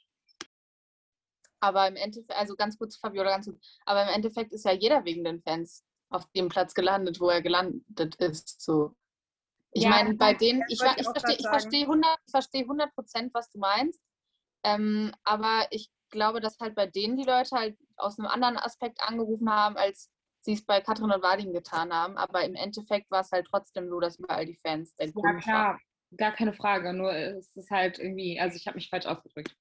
Speaker 4: Aber im Endeffekt, also ganz kurz, Fabiola, ganz gut, aber im Endeffekt ist ja jeder wegen den Fans auf dem Platz gelandet, wo er gelandet ist. So. Ich ja, meine, bei denen, ich, ich, ich verstehe ich versteh 100, ich versteh 100 Prozent, was du meinst. Ähm, aber ich glaube, dass halt bei denen die Leute halt aus einem anderen Aspekt angerufen haben, als sie es bei Katrin und Vadim getan haben. Aber im Endeffekt war es halt trotzdem so, dass überall die Fans
Speaker 3: der Ja, klar, waren. gar keine Frage. Nur es ist halt irgendwie, also ich habe mich falsch ausgedrückt.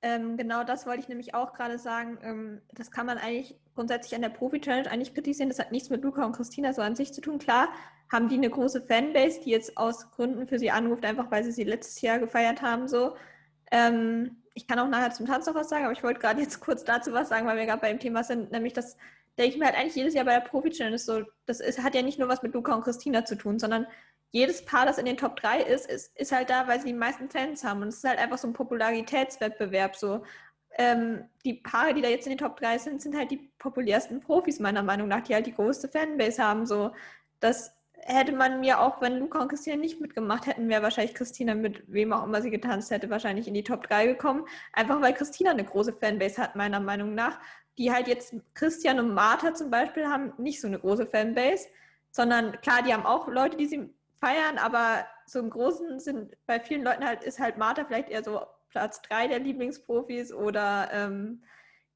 Speaker 2: Ähm, genau das wollte ich nämlich auch gerade sagen. Ähm, das kann man eigentlich grundsätzlich an der Profi-Challenge eigentlich kritisieren. Das hat nichts mit Luca und Christina so an sich zu tun. Klar haben die eine große Fanbase, die jetzt aus Gründen für sie anruft, einfach weil sie sie letztes Jahr gefeiert haben. So. Ähm, ich kann auch nachher zum Tanz noch was sagen, aber ich wollte gerade jetzt kurz dazu was sagen, weil wir gerade bei dem Thema sind. Nämlich, das denke ich mir halt eigentlich jedes Jahr bei der Profi-Challenge so, das ist, hat ja nicht nur was mit Luca und Christina zu tun, sondern jedes Paar, das in den Top 3 ist, ist, ist halt da, weil sie die meisten Fans haben. Und es ist halt einfach so ein Popularitätswettbewerb. So. Ähm, die Paare, die da jetzt in den Top 3 sind, sind halt die populärsten Profis, meiner Meinung nach, die halt die größte Fanbase haben. So. Das hätte man mir auch, wenn Luca und Christina nicht mitgemacht hätten, wäre wahrscheinlich Christina mit wem auch immer sie getanzt hätte, wahrscheinlich in die Top 3 gekommen. Einfach weil Christina eine große Fanbase hat, meiner Meinung nach. Die halt jetzt Christian und Martha zum Beispiel haben nicht so eine große Fanbase, sondern klar, die haben auch Leute, die sie feiern, aber so im Großen sind bei vielen Leuten halt, ist halt Martha vielleicht eher so Platz 3 der Lieblingsprofis oder ähm,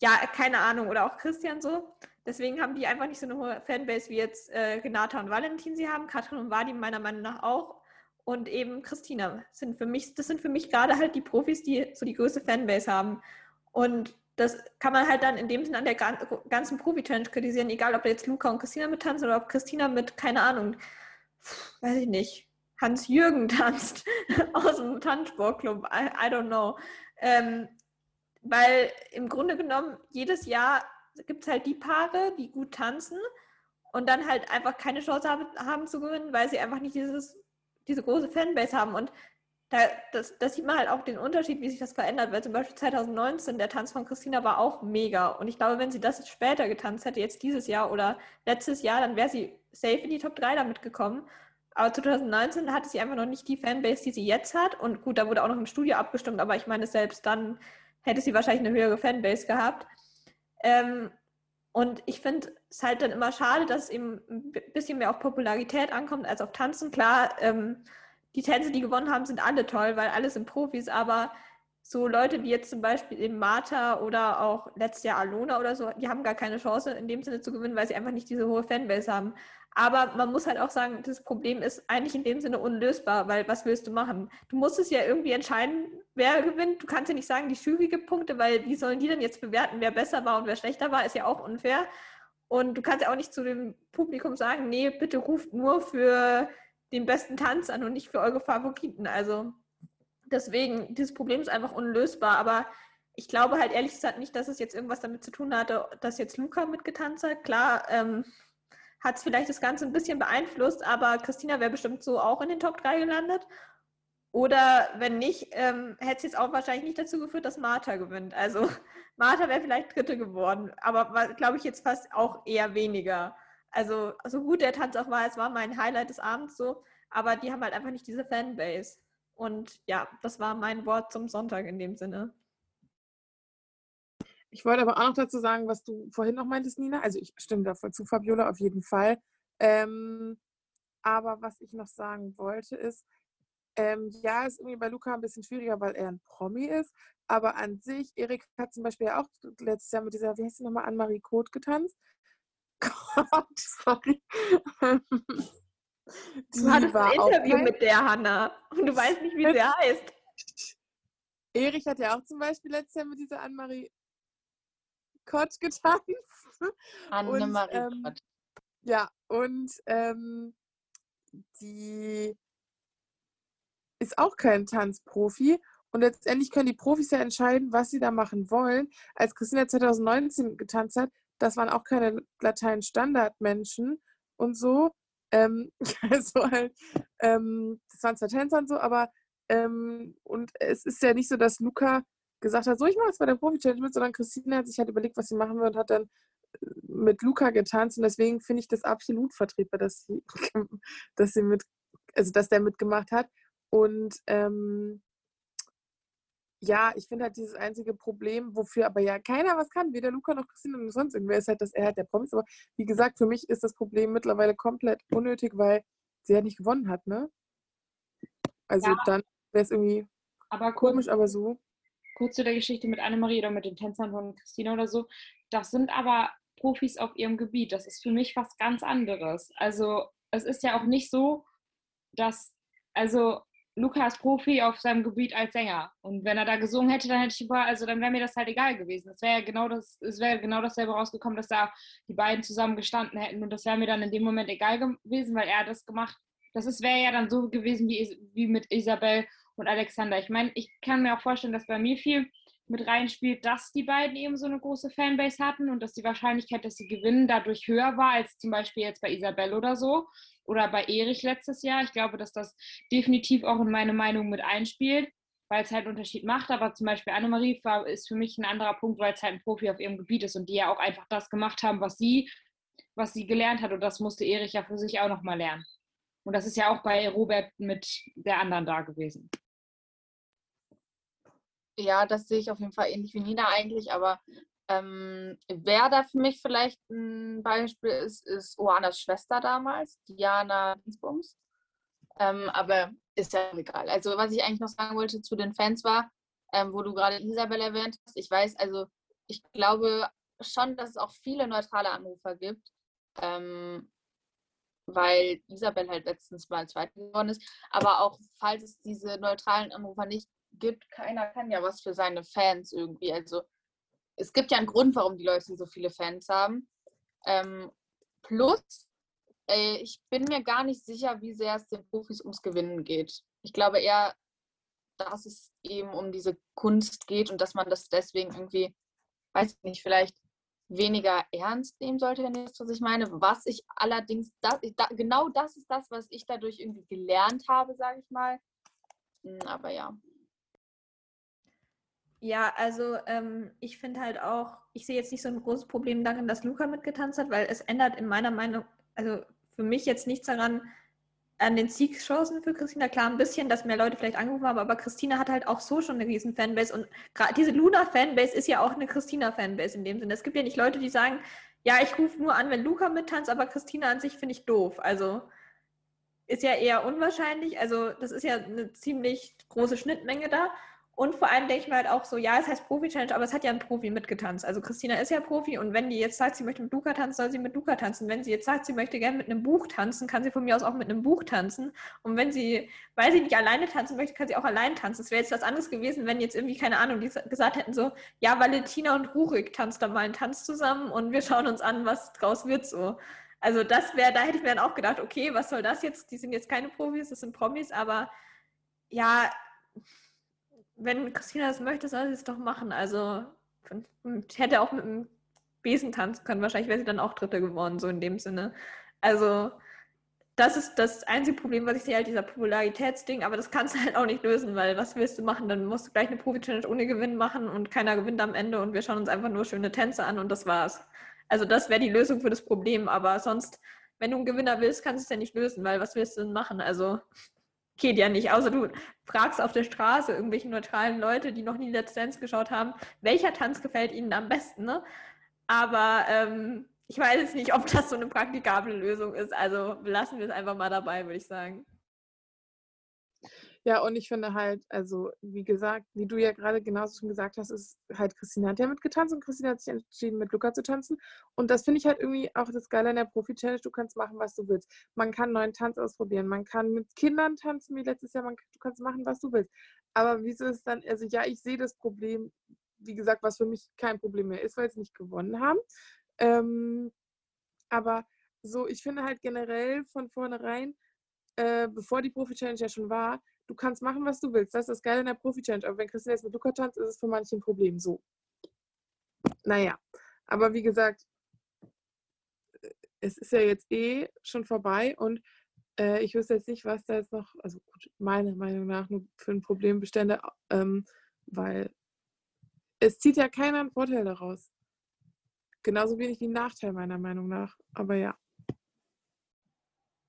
Speaker 2: ja, keine Ahnung, oder auch Christian so. Deswegen haben die einfach nicht so eine hohe Fanbase wie jetzt äh, Renata und Valentin sie haben, Katrin und Vadim meiner Meinung nach auch. Und eben Christina sind für mich, das sind für mich gerade halt die Profis, die so die größte Fanbase haben. Und das kann man halt dann in dem Sinne an der ganzen Profi-Challenge kritisieren, egal ob jetzt Luca und Christina mit tanzen oder ob Christina mit, keine Ahnung, weiß ich nicht, Hans-Jürgen tanzt aus dem Tanzsportclub. I, I don't know. Ähm, weil im Grunde genommen jedes Jahr gibt es halt die Paare, die gut tanzen und dann halt einfach keine Chance haben, haben zu gewinnen, weil sie einfach nicht dieses, diese große Fanbase haben. Und da, das, das sieht man halt auch den Unterschied, wie sich das verändert, weil zum Beispiel 2019 der Tanz von Christina war auch mega. Und ich glaube, wenn sie das später getanzt hätte, jetzt dieses Jahr oder letztes Jahr, dann wäre sie safe in die Top 3 damit gekommen. Aber 2019 hatte sie einfach noch nicht die Fanbase, die sie jetzt hat. Und gut, da wurde auch noch im Studio abgestimmt, aber ich meine, selbst dann hätte sie wahrscheinlich eine höhere Fanbase gehabt. Ähm, und ich finde es halt dann immer schade, dass es eben ein bisschen mehr auf Popularität ankommt als auf Tanzen. Klar, ähm, die Tänze, die gewonnen haben, sind alle toll, weil alle sind Profis, aber so Leute wie jetzt zum Beispiel eben Martha oder auch letztes Jahr Alona oder so, die haben gar keine Chance in dem Sinne zu gewinnen, weil sie einfach nicht diese hohe Fanbase haben. Aber man muss halt auch sagen, das Problem ist eigentlich in dem Sinne unlösbar, weil was willst du machen? Du musst es ja irgendwie entscheiden, wer gewinnt. Du kannst ja nicht sagen, die Jury gibt Punkte, weil wie sollen die denn jetzt bewerten, wer besser war und wer schlechter war, ist ja auch unfair. Und du kannst ja auch nicht zu dem Publikum sagen, nee, bitte ruft nur für den besten Tanz an und nicht für eure Favoriten. Also deswegen, dieses Problem ist einfach unlösbar. Aber ich glaube halt ehrlich gesagt nicht, dass es jetzt irgendwas damit zu tun hatte, dass jetzt Luca mitgetanzt hat. Klar, ähm, hat es vielleicht das Ganze ein bisschen beeinflusst, aber Christina wäre bestimmt so auch in den Top 3 gelandet. Oder wenn nicht, ähm, hätte es jetzt auch wahrscheinlich nicht dazu geführt, dass Martha gewinnt. Also Martha wäre vielleicht Dritte geworden, aber glaube ich jetzt fast auch eher weniger. Also so gut der Tanz auch war, es war mein Highlight des Abends so, aber die haben halt einfach nicht diese Fanbase. Und ja, das war mein Wort zum Sonntag in dem Sinne.
Speaker 1: Ich wollte aber auch noch dazu sagen, was du vorhin noch meintest, Nina. Also ich stimme da voll zu, Fabiola, auf jeden Fall. Ähm, aber was ich noch sagen wollte ist, Ähm, ja, ist irgendwie bei Luca ein bisschen schwieriger, weil er ein Promi ist. Aber an sich, Erik hat zum Beispiel auch letztes Jahr mit dieser, wie heißt sie nochmal, Anne-Marie Koth getanzt. Gott, sorry.
Speaker 2: Du hattest ein Interview mit der, Hanna. Und du weißt nicht, wie sie heißt.
Speaker 1: Erich hat ja auch zum Beispiel letztes Jahr mit dieser Anne-Marie Kott getanzt.
Speaker 4: Annemarie
Speaker 1: ähm, Kott. Ja, und ähm, die ist auch kein Tanzprofi. Und letztendlich können die Profis ja entscheiden, was sie da machen wollen. Als Christina 2019 getanzt hat, das waren auch keine Latein-Standard-Menschen und so. Ähm, also halt, ähm, das waren zwar Tänzer und so, aber ähm, und es ist ja nicht so, dass Luca gesagt hat, so ich mache jetzt bei der Profi-Challenge mit, sondern Christina hat sich halt überlegt, was sie machen will und hat dann äh, mit Luca getanzt und deswegen finde ich das absolut vertretbar, dass sie, dass sie mit, also dass der mitgemacht hat. Und ähm, ja, ich finde halt dieses einzige Problem, wofür aber ja keiner was kann, weder Luca noch Christina noch sonst irgendwer, ist halt, dass er halt der Promis. Aber wie gesagt, für mich ist das Problem mittlerweile komplett unnötig, weil sie ja nicht gewonnen hat, ne? Also ja. dann wäre es irgendwie aber komisch, aber so.
Speaker 3: Kurz zu der Geschichte mit Annemarie oder mit den Tänzern von Christina oder so. Das sind aber Profis auf ihrem Gebiet. Das ist für mich was ganz anderes. Also es ist ja auch nicht so, dass, also Luca ist Profi auf seinem Gebiet als Sänger. Und wenn er da gesungen hätte, dann hätte ich über, also dann wäre mir das halt egal gewesen. Es wäre ja genau das, es wäre genau dasselbe rausgekommen, dass da die beiden zusammen gestanden hätten. Und das wäre mir dann in dem Moment egal gewesen, weil er das gemacht. Das wäre ja dann so gewesen wie, wie mit Isabel und Alexander. Ich meine, ich kann mir auch vorstellen, dass bei mir viel mit reinspielt, dass die beiden eben so eine große Fanbase hatten und dass die Wahrscheinlichkeit, dass sie gewinnen, dadurch höher war als zum Beispiel jetzt bei Isabel oder so oder bei Erich letztes Jahr. Ich glaube, dass das definitiv auch in meine Meinung mit einspielt, weil es halt einen Unterschied macht. Aber zum Beispiel Annemarie ist für mich ein anderer Punkt, weil es halt ein Profi auf ihrem Gebiet ist und die ja auch einfach das gemacht haben, was sie, was sie gelernt hat. Und das musste Erich ja für sich auch nochmal lernen. Und das ist ja auch bei Robert mit der anderen da gewesen.
Speaker 4: Ja, das sehe ich auf jeden Fall ähnlich wie Nina eigentlich, aber ähm, wer da für mich vielleicht ein Beispiel ist, ist Oanas Schwester damals, Diana Dingsbums. Ähm, aber ist ja egal. Also was ich eigentlich noch sagen wollte zu den Fans war, ähm, wo du gerade Isabel erwähnt hast, ich weiß, also ich glaube schon, dass es auch viele neutrale Anrufer gibt, ähm, weil Isabel halt letztens mal Zweite geworden ist. Aber auch falls es diese neutralen Anrufer nicht gibt, keiner kann ja was für seine Fans irgendwie. Also es gibt ja einen Grund, warum die Leute so viele Fans haben. Ähm, plus, äh, ich bin mir gar nicht sicher, wie sehr es den Profis ums Gewinnen geht. Ich glaube eher, dass es eben um diese Kunst geht und dass man das deswegen irgendwie, weiß ich nicht, vielleicht weniger ernst nehmen sollte, wenn ihr wisst, was ich meine. Was ich allerdings, das, da, genau das ist das, was ich dadurch irgendwie gelernt habe, sage ich mal. Hm, aber ja.
Speaker 2: Ja, also ähm, ich finde halt auch, ich sehe jetzt nicht so ein großes Problem darin, dass Luca mitgetanzt hat, weil es ändert in meiner Meinung, also für mich jetzt nichts daran, an den Siegchancen für Christina. Klar, ein bisschen, dass mehr Leute vielleicht angerufen haben, aber Christina hat halt auch so schon eine riesen Fanbase und gerade diese Luna-Fanbase ist ja auch eine Christina-Fanbase in dem Sinne. Es gibt ja nicht Leute, die sagen, ja, ich rufe nur an, wenn Luca mittanzt, aber Christina an sich finde ich doof. Also ist ja eher unwahrscheinlich. Also das ist ja eine ziemlich große Schnittmenge da. Und vor allem denke ich mir halt auch so, ja, es heißt Profi-Challenge, aber es hat ja ein Profi mitgetanzt. Also Christina ist ja Profi und wenn die jetzt sagt, sie möchte mit Luca tanzen, soll sie mit Luca tanzen. Wenn sie jetzt sagt, sie möchte gerne mit einem Buch tanzen, kann sie von mir aus auch mit einem Buch tanzen. Und wenn sie, weil sie nicht alleine tanzen möchte, kann sie auch allein tanzen. Es wäre jetzt was anderes gewesen, wenn jetzt irgendwie, keine Ahnung, die gesagt hätten so, ja, Valentina und Rurik tanzen dann mal einen Tanz zusammen und wir schauen uns an, was draus wird so. Also das wäre, da hätte ich mir dann auch gedacht, okay, was soll das jetzt? Die sind jetzt keine Profis, das sind Promis, aber ja, wenn Christina das möchte, soll sie es doch machen. Also ich hätte auch mit dem Besen tanzen können. Wahrscheinlich wäre sie dann auch Dritte geworden, so in dem Sinne. Also das ist das einzige Problem, was ich sehe, halt dieser Popularitätsding, aber das kannst du halt auch nicht lösen, weil was willst du machen? Dann musst du gleich eine Profi-Challenge ohne Gewinn machen und keiner gewinnt am Ende und wir schauen uns einfach nur schöne Tänze an und das war's. Also das wäre die Lösung für das Problem, aber sonst, wenn du einen Gewinner willst, kannst du es ja nicht lösen, weil was willst du denn machen? Also geht ja nicht. Außer du fragst auf der Straße irgendwelche neutralen Leute, die noch nie Let's Dance geschaut haben, welcher Tanz gefällt ihnen am besten. Ne? Aber ähm, ich weiß jetzt nicht, ob das so eine praktikable Lösung ist. Also lassen wir es einfach mal dabei, würde ich sagen.
Speaker 1: Ja, und ich finde halt, also wie gesagt, wie du ja gerade genauso schon gesagt hast, ist halt Christina hat ja mitgetanzt und Christina hat sich entschieden, mit Luca zu tanzen. Und das finde ich halt irgendwie auch das Geile an der Profi-Challenge. Du kannst machen, was du willst. Man kann neuen Tanz ausprobieren. Man kann mit Kindern tanzen, wie letztes Jahr. Man, du kannst machen, was du willst. Aber wieso ist dann, also ja, ich sehe das Problem, wie gesagt, was für mich kein Problem mehr ist, weil sie nicht gewonnen haben. Ähm, aber so, ich finde halt generell von vornherein, äh, bevor die Profi-Challenge ja schon war, du kannst machen, was du willst. Das ist das Geile in der Profi-Challenge. Aber wenn Christina jetzt mit Luca tanzt, ist es für manche ein Problem. So. Naja. Aber wie gesagt, es ist ja jetzt eh schon vorbei und äh, ich wüsste jetzt nicht, was da jetzt noch, also gut, meiner Meinung nach, nur für ein Problem bestände, ähm, weil es zieht ja keiner einen Vorteil daraus. Genauso wenig wie einen Nachteil, meiner Meinung nach. Aber ja.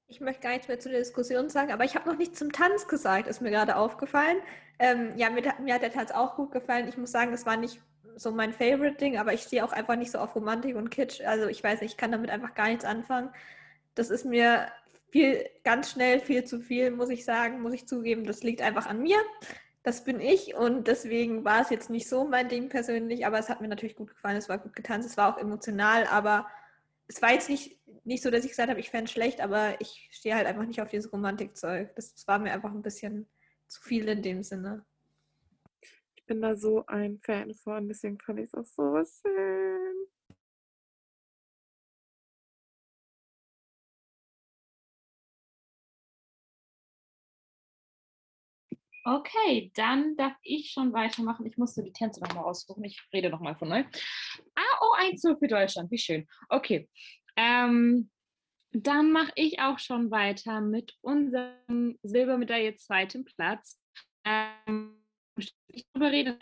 Speaker 2: Ich möchte gar nichts mehr zu der Diskussion sagen, aber ich habe noch nichts zum Tanz gesagt, ist mir gerade aufgefallen. Ähm, ja, mir, mir, hat der Tanz auch gut gefallen. Ich muss sagen, das war nicht so mein Favorite-Ding, aber ich stehe auch einfach nicht so auf Romantik und Kitsch. Also ich weiß nicht, ich kann damit einfach gar nichts anfangen. Das ist mir viel, ganz schnell viel zu viel, muss ich sagen, muss ich zugeben. Das liegt einfach an mir. Das bin ich und deswegen war es jetzt nicht so mein Ding persönlich, aber es hat mir natürlich gut gefallen. Es war gut getanzt, es war auch emotional, aber es war jetzt nicht, nicht so, dass ich gesagt habe, ich fände es schlecht, aber ich stehe halt einfach nicht auf dieses Romantikzeug. Das, das war mir einfach ein bisschen zu viel in dem Sinne.
Speaker 1: Ich bin da so ein Fan von, deswegen fand ich es auch so schön.
Speaker 3: Okay, dann darf ich schon weitermachen. Ich musste die Tänze nochmal raussuchen. Ich rede nochmal von neu. Ah, oh, 1 für Deutschland. Wie schön. Okay. Ähm, dann mache ich auch schon weiter mit unserem Silbermedaille zweiten Platz. Ähm, ich darüber rede.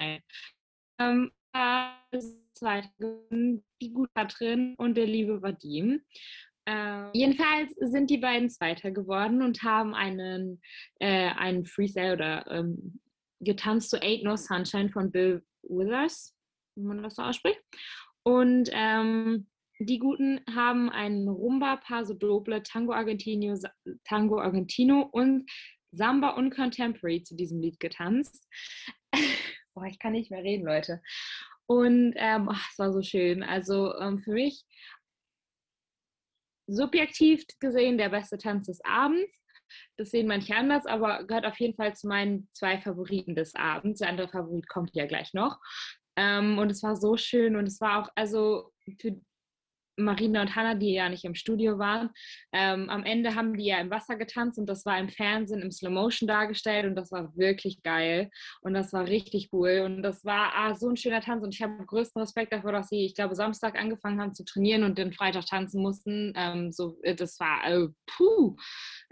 Speaker 3: Ähm, die gute Katrin und der liebe Vadim. Äh, jedenfalls sind die beiden Zweiter geworden und haben einen, äh, einen Freestyle oder ähm, getanzt zu Ain't No Sunshine von Bill Withers, wenn man das so ausspricht. Und ähm, die Guten haben einen Rumba, Paso Doble, Tango Argentino, Tango Argentino und Samba und Contemporary zu diesem Lied getanzt. Boah, ich kann nicht mehr reden, Leute. Und ähm, oh, es war so schön. Also ähm, für mich subjektiv gesehen der beste Tanz des Abends. Das sehen manche anders, aber gehört auf jeden Fall zu meinen zwei Favoriten des Abends. Der andere Favorit kommt ja gleich noch. Ähm, und es war so schön und es war auch, also für Marina und Hannah, die ja nicht im Studio waren. Ähm, am Ende haben die ja im Wasser getanzt und das war im Fernsehen im Slow Motion dargestellt und das war wirklich geil und das war richtig cool und das war ah, so ein schöner Tanz und ich habe größten Respekt davor, dass sie, ich glaube, Samstag angefangen haben zu trainieren und den Freitag tanzen mussten. Ähm, so, äh, das war, äh, puh,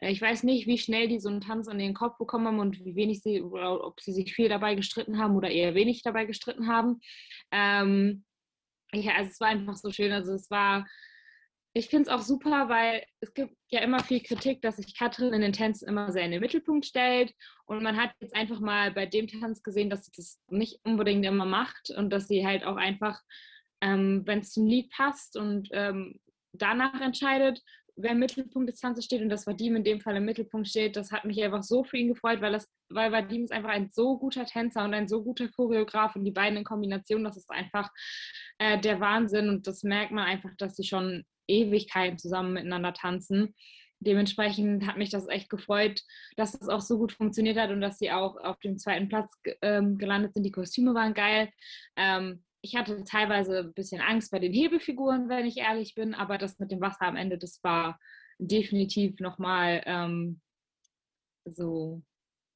Speaker 3: ich weiß nicht, wie schnell die so einen Tanz an den Kopf bekommen haben und wie wenig sie, ob sie sich viel dabei gestritten haben oder eher wenig dabei gestritten haben. Ähm, ja, also es war einfach so schön. Also es war, ich finde es auch super, weil es gibt ja immer viel Kritik, dass sich Katrin in den Tänzen immer sehr in den Mittelpunkt stellt. Und man hat jetzt einfach mal bei dem Tanz gesehen, dass sie das nicht unbedingt immer macht und dass sie halt auch einfach, ähm, wenn es zum Lied passt und ähm, danach entscheidet, wer im Mittelpunkt des Tanzes steht und dass Vadim in dem Fall im Mittelpunkt steht, das hat mich einfach so für ihn gefreut, weil, das, weil Vadim ist einfach ein so guter Tänzer und ein so guter Choreograf und die beiden in Kombination, das ist einfach äh, der Wahnsinn und das merkt man einfach, dass sie schon Ewigkeiten zusammen miteinander tanzen. Dementsprechend hat mich das echt gefreut, dass es auch so gut funktioniert hat und dass sie auch auf dem zweiten Platz ähm, gelandet sind. Die Kostüme waren geil. Ähm, ich hatte teilweise ein bisschen Angst bei den Hebefiguren, wenn ich ehrlich bin, aber das mit dem Wasser am Ende, das war definitiv nochmal ähm, so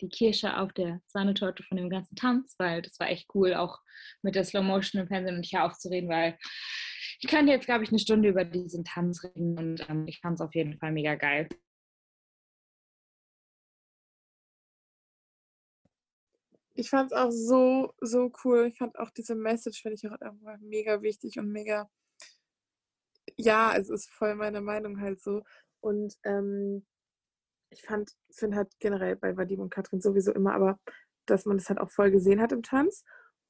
Speaker 3: die Kirsche auf der Sahnetorte von dem ganzen Tanz, weil das war echt cool, auch mit der Slow Motion im Fernsehen und hier aufzureden, weil ich könnte jetzt, glaube ich, eine Stunde über diesen Tanz reden und ähm, ich fand es auf jeden Fall mega geil.
Speaker 1: ich fand es auch so, so cool. Ich fand auch diese Message, finde ich auch einfach mega wichtig und mega, ja, es ist voll meine Meinung halt so. Und ähm, ich fand, finde halt generell bei Vadim und Katrin sowieso immer, aber dass man das halt auch voll gesehen hat im Tanz.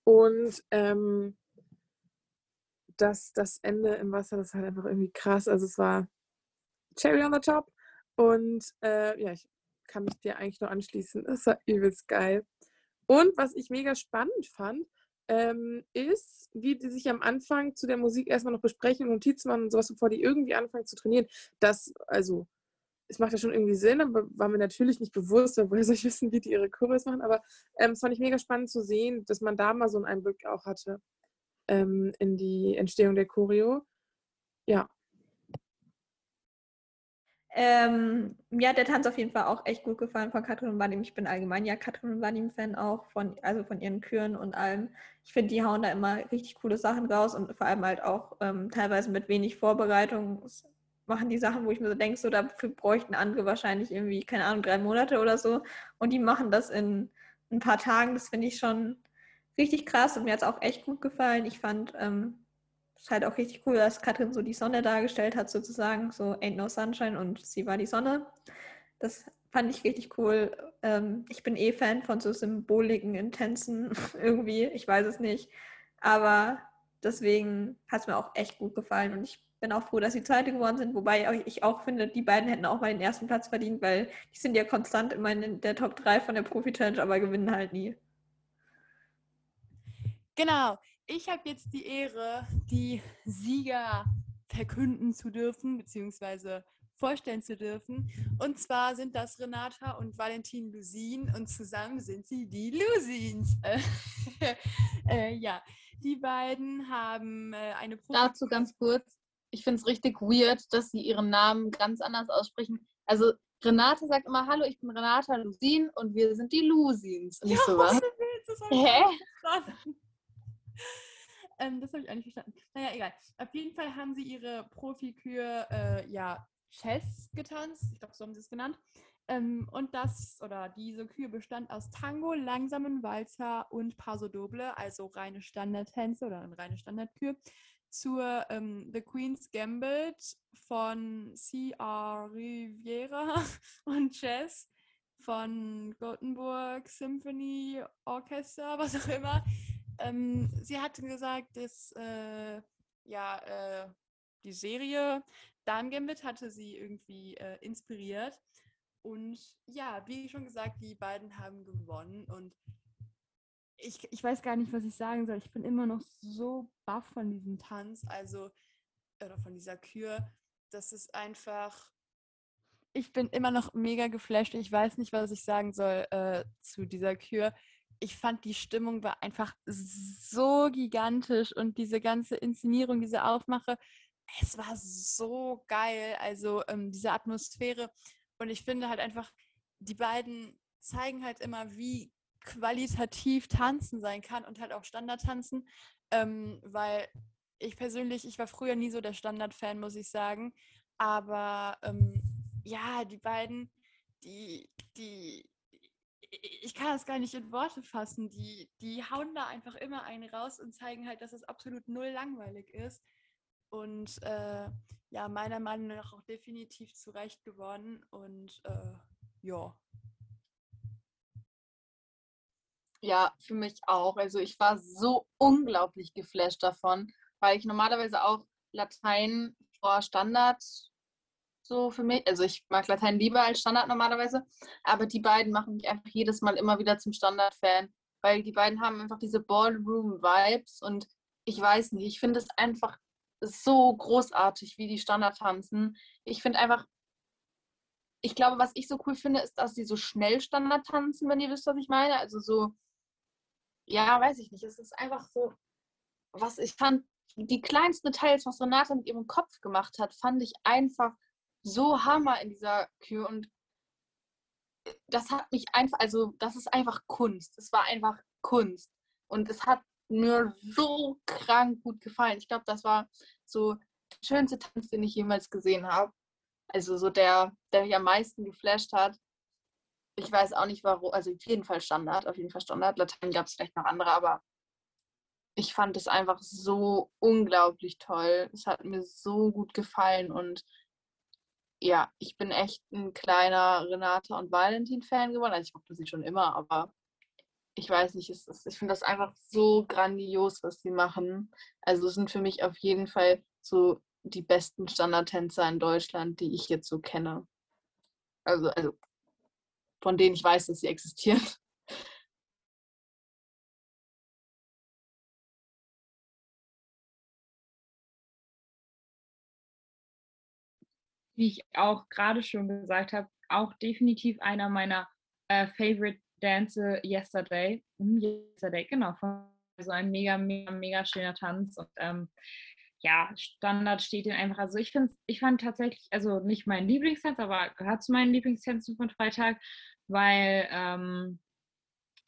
Speaker 1: Und ähm, das, das Ende im Wasser, das halt einfach irgendwie krass. Also es war Cherry on the top. Und äh, ja, ich kann mich dir eigentlich nur anschließen. Das war übelst geil. Und was ich mega spannend fand, ähm, ist, wie die sich am Anfang zu der Musik erstmal noch besprechen und Notizen machen und sowas, bevor die irgendwie anfangen zu trainieren. Das, also, es macht ja schon irgendwie Sinn, aber war mir natürlich nicht bewusst, woher soll ich wissen, wie die ihre Choreos machen. Aber ähm, es fand ich mega spannend zu sehen, dass man da mal so einen Einblick auch hatte ähm, in die Entstehung der Choreo. Ja,
Speaker 2: Ähm, mir hat der Tanz auf jeden Fall auch echt gut gefallen von Katrin und Vadim. Ich bin allgemein ja Katrin und Vadim-Fan auch, von, also von ihren Küren und allem. Ich finde, die hauen da immer richtig coole Sachen raus und vor allem halt auch ähm, teilweise mit wenig Vorbereitung machen die Sachen, wo ich mir so denke, so dafür bräuchten andere wahrscheinlich irgendwie, keine Ahnung, drei Monate oder so. Und die machen das in ein paar Tagen. Das finde ich schon richtig krass und mir hat es auch echt gut gefallen. Ich fand, ähm, ist halt auch richtig cool, dass Katrin so die Sonne dargestellt hat, sozusagen. So Ain't No Sunshine und sie war die Sonne. Das fand ich richtig cool. Ähm, ich bin eh Fan von so Symboliken in Tänzen irgendwie. Ich weiß es nicht. Aber deswegen hat es mir auch echt gut gefallen und ich bin auch froh, dass sie Zweite geworden sind. Wobei ich auch finde, die beiden hätten auch mal den ersten Platz verdient, weil die sind ja konstant immer in der Top 3 von der Profi-Challenge, aber gewinnen halt nie.
Speaker 5: Genau. Ich habe jetzt die Ehre, die Sieger verkünden zu dürfen, beziehungsweise vorstellen zu dürfen. Und zwar sind das Renata und Valentin Lusin und zusammen sind sie die Lusins. äh, ja, die beiden haben äh, eine
Speaker 4: Profi Dazu ganz kurz. Ich finde es richtig weird, dass sie ihren Namen ganz anders aussprechen. Also Renate sagt immer, hallo, ich bin Renata Lusin und wir sind die Lusins. Und
Speaker 5: ja,
Speaker 4: so was.
Speaker 5: Hä? ähm, das habe ich auch nicht verstanden. Naja, egal. Auf jeden Fall haben sie ihre Profikür, äh, ja, Chess getanzt. Ich glaube, so haben sie es genannt. Ähm, und das oder diese Kühe bestand aus Tango, langsamen Walzer und Paso Doble, also reine Standardtänze oder eine reine Standardkür, zur ähm, The Queen's Gambit von C.R. Riviera und Jazz von Gothenburg Symphony Orchester, was auch immer. Ähm, sie hatte gesagt, dass äh, ja, äh, die Serie Darm Gambit hatte sie irgendwie äh, inspiriert. Und ja, wie schon gesagt, die beiden haben gewonnen. Und ich, ich weiß gar nicht, was ich sagen soll. Ich bin immer noch so baff von diesem Tanz, also, oder von dieser Kür. Das ist einfach. Ich bin immer noch mega geflasht. Ich weiß nicht, was ich sagen soll äh, zu dieser Kür ich fand die Stimmung war einfach so gigantisch und diese ganze Inszenierung, diese Aufmache, es war so geil. Also ähm, diese Atmosphäre. Und ich finde halt einfach, die beiden zeigen halt immer, wie qualitativ Tanzen sein kann und halt auch Standardtanzen. Ähm, weil ich persönlich, ich war früher nie so der Standard-Fan, muss ich sagen. Aber ähm, ja, die beiden, die, die, ich kann das gar nicht in Worte fassen. Die, die hauen da einfach immer einen raus und zeigen halt, dass es absolut null langweilig ist. Und äh, ja, meiner Meinung nach auch definitiv zu Recht geworden. Und äh, ja.
Speaker 4: Ja, für mich auch. Also ich war so unglaublich geflasht davon, weil ich normalerweise auch Latein vor Standard so für mich. Also ich mag Latein lieber als Standard normalerweise, aber die beiden machen mich einfach jedes Mal immer wieder zum Standard-Fan, weil die beiden haben einfach diese Ballroom-Vibes und ich weiß nicht, ich finde es einfach so großartig, wie die Standard tanzen. Ich finde einfach, ich glaube, was ich so cool finde, ist, dass sie so schnell Standard tanzen, wenn ihr wisst, was ich meine. Also so, ja, weiß ich nicht. Es ist einfach so, was ich fand, die kleinsten Details, was Renate mit ihrem Kopf gemacht hat, fand ich einfach so Hammer in dieser Kür und das hat mich einfach, also das ist einfach Kunst. Es war einfach Kunst. Und es hat mir so krank gut gefallen. Ich glaube, das war so der schönste Tanz, den ich jemals gesehen habe. Also so der, der mich am meisten geflasht hat. Ich weiß auch nicht warum, also auf jeden Fall Standard, auf jeden Fall Standard. Latein gab es vielleicht noch andere, aber ich fand es einfach so unglaublich toll. Es hat mir so gut gefallen und ja, ich bin echt ein kleiner Renata und Valentin-Fan geworden. Also ich mochte sie schon immer, aber ich weiß nicht, es ist, ich finde das einfach so grandios, was sie machen. Also es sind für mich auf jeden Fall so die besten Standardtänzer in Deutschland, die ich jetzt so kenne. Also, also von denen ich weiß, dass sie existieren.
Speaker 3: Wie ich auch gerade schon gesagt habe, auch definitiv einer meiner äh, Favorite Dance Yesterday. Hm, Yesterday, genau. So ein mega, mega, mega schöner Tanz. Und ähm, ja, Standard steht den einfach. Also ich finde, ich fand tatsächlich, also nicht mein Lieblingstanz, aber gehört zu meinen Lieblingstänzen von Freitag, weil ähm,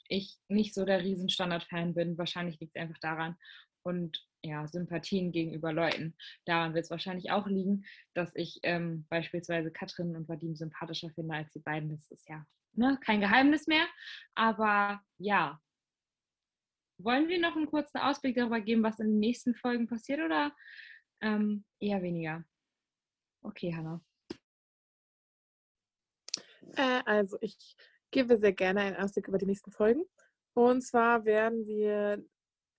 Speaker 3: ich nicht so der Riesenstandard-Fan bin. Wahrscheinlich liegt es einfach daran. Und ja, Sympathien gegenüber Leuten. Daran wird es wahrscheinlich auch liegen, dass ich ähm, beispielsweise Katrin und Vadim sympathischer finde als die beiden. Das ist ja ne, kein Geheimnis mehr. Aber ja, wollen wir noch einen kurzen Ausblick darüber geben, was in den nächsten Folgen passiert oder ähm, eher weniger? Okay, Hannah.
Speaker 1: Äh, also ich gebe sehr gerne einen Ausblick über die nächsten Folgen. Und zwar werden wir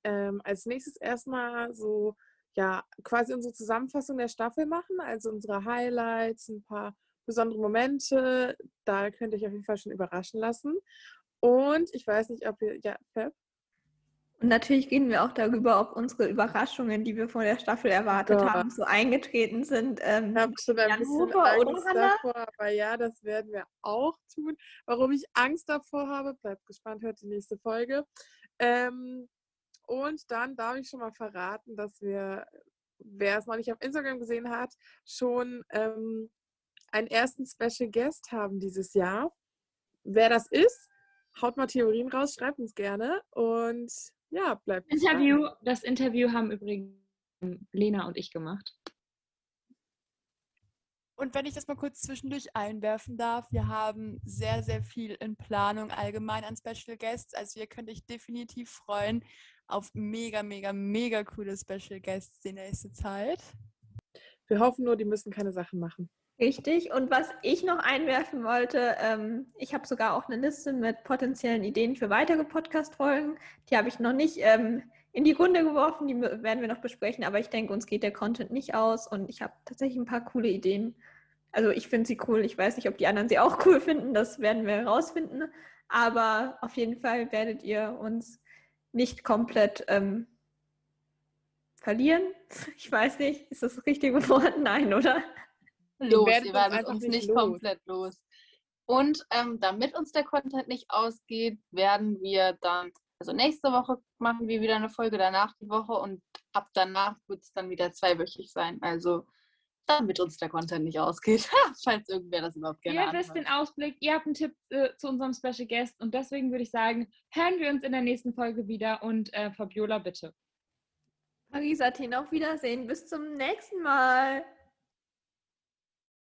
Speaker 1: ähm, als nächstes erstmal so, ja, quasi unsere Zusammenfassung der Staffel machen, also unsere Highlights, ein paar besondere Momente. Da könnt ihr euch auf jeden Fall schon überraschen lassen. Und ich weiß nicht, ob ihr, ja, Fab?
Speaker 2: Und natürlich reden wir auch darüber, ob unsere Überraschungen, die wir vor der Staffel erwartet
Speaker 1: Gott.
Speaker 2: haben, so eingetreten sind. Ähm,
Speaker 1: Ich habe schon ein
Speaker 2: Jan
Speaker 1: bisschen Angst davor, aber ja, das werden wir auch tun. Warum ich Angst davor habe, bleibt gespannt, hört die nächste Folge. Ähm, und dann darf ich schon mal verraten, dass wir, wer es noch nicht auf Instagram gesehen hat, schon ähm, einen ersten Special Guest haben dieses Jahr. Wer das ist, haut mal Theorien raus, schreibt uns gerne und ja, bleibt.
Speaker 3: Interview, das Interview haben übrigens Lena und ich gemacht.
Speaker 5: Und wenn ich das mal kurz zwischendurch einwerfen darf, wir haben sehr, sehr viel in Planung allgemein an Special Guests. Also ihr könnt euch definitiv freuen auf mega, mega, mega coole Special Guests die nächste Zeit.
Speaker 1: Wir hoffen nur, die müssen keine Sachen machen.
Speaker 2: Richtig. Und was ich noch einwerfen wollte, ähm, ich habe sogar auch eine Liste mit potenziellen Ideen für weitere Podcast-Folgen. Die habe ich noch nicht ähm, in die Runde geworfen, die werden wir noch besprechen, aber ich denke, uns geht der Content nicht aus und ich habe tatsächlich ein paar coole Ideen. Also ich finde sie cool. Ich weiß nicht, ob die anderen sie auch cool finden, das werden wir herausfinden. Aber auf jeden Fall werdet ihr uns nicht komplett ähm, verlieren. Ich weiß nicht, ist das das richtige Wort? Nein, oder?
Speaker 4: Los.
Speaker 1: werdet
Speaker 4: Ihr
Speaker 1: uns
Speaker 4: werdet
Speaker 1: einfach
Speaker 4: uns
Speaker 1: nicht
Speaker 4: nicht
Speaker 1: los.
Speaker 4: komplett los. Und ähm, damit uns der Content nicht ausgeht, werden wir dann, also nächste Woche machen wir wieder eine Folge, danach die Woche und ab danach wird es dann wieder zweiwöchig sein. Also damit uns der Content nicht ausgeht, falls irgendwer das überhaupt gerne
Speaker 3: ihr wisst den Ausblick, ihr habt einen Tipp äh, zu unserem Special Guest und deswegen würde ich sagen, hören wir uns in der nächsten Folge wieder und äh, Fabiola bitte.
Speaker 2: Marisa, Tina, auf Wiedersehen. Bis zum nächsten Mal.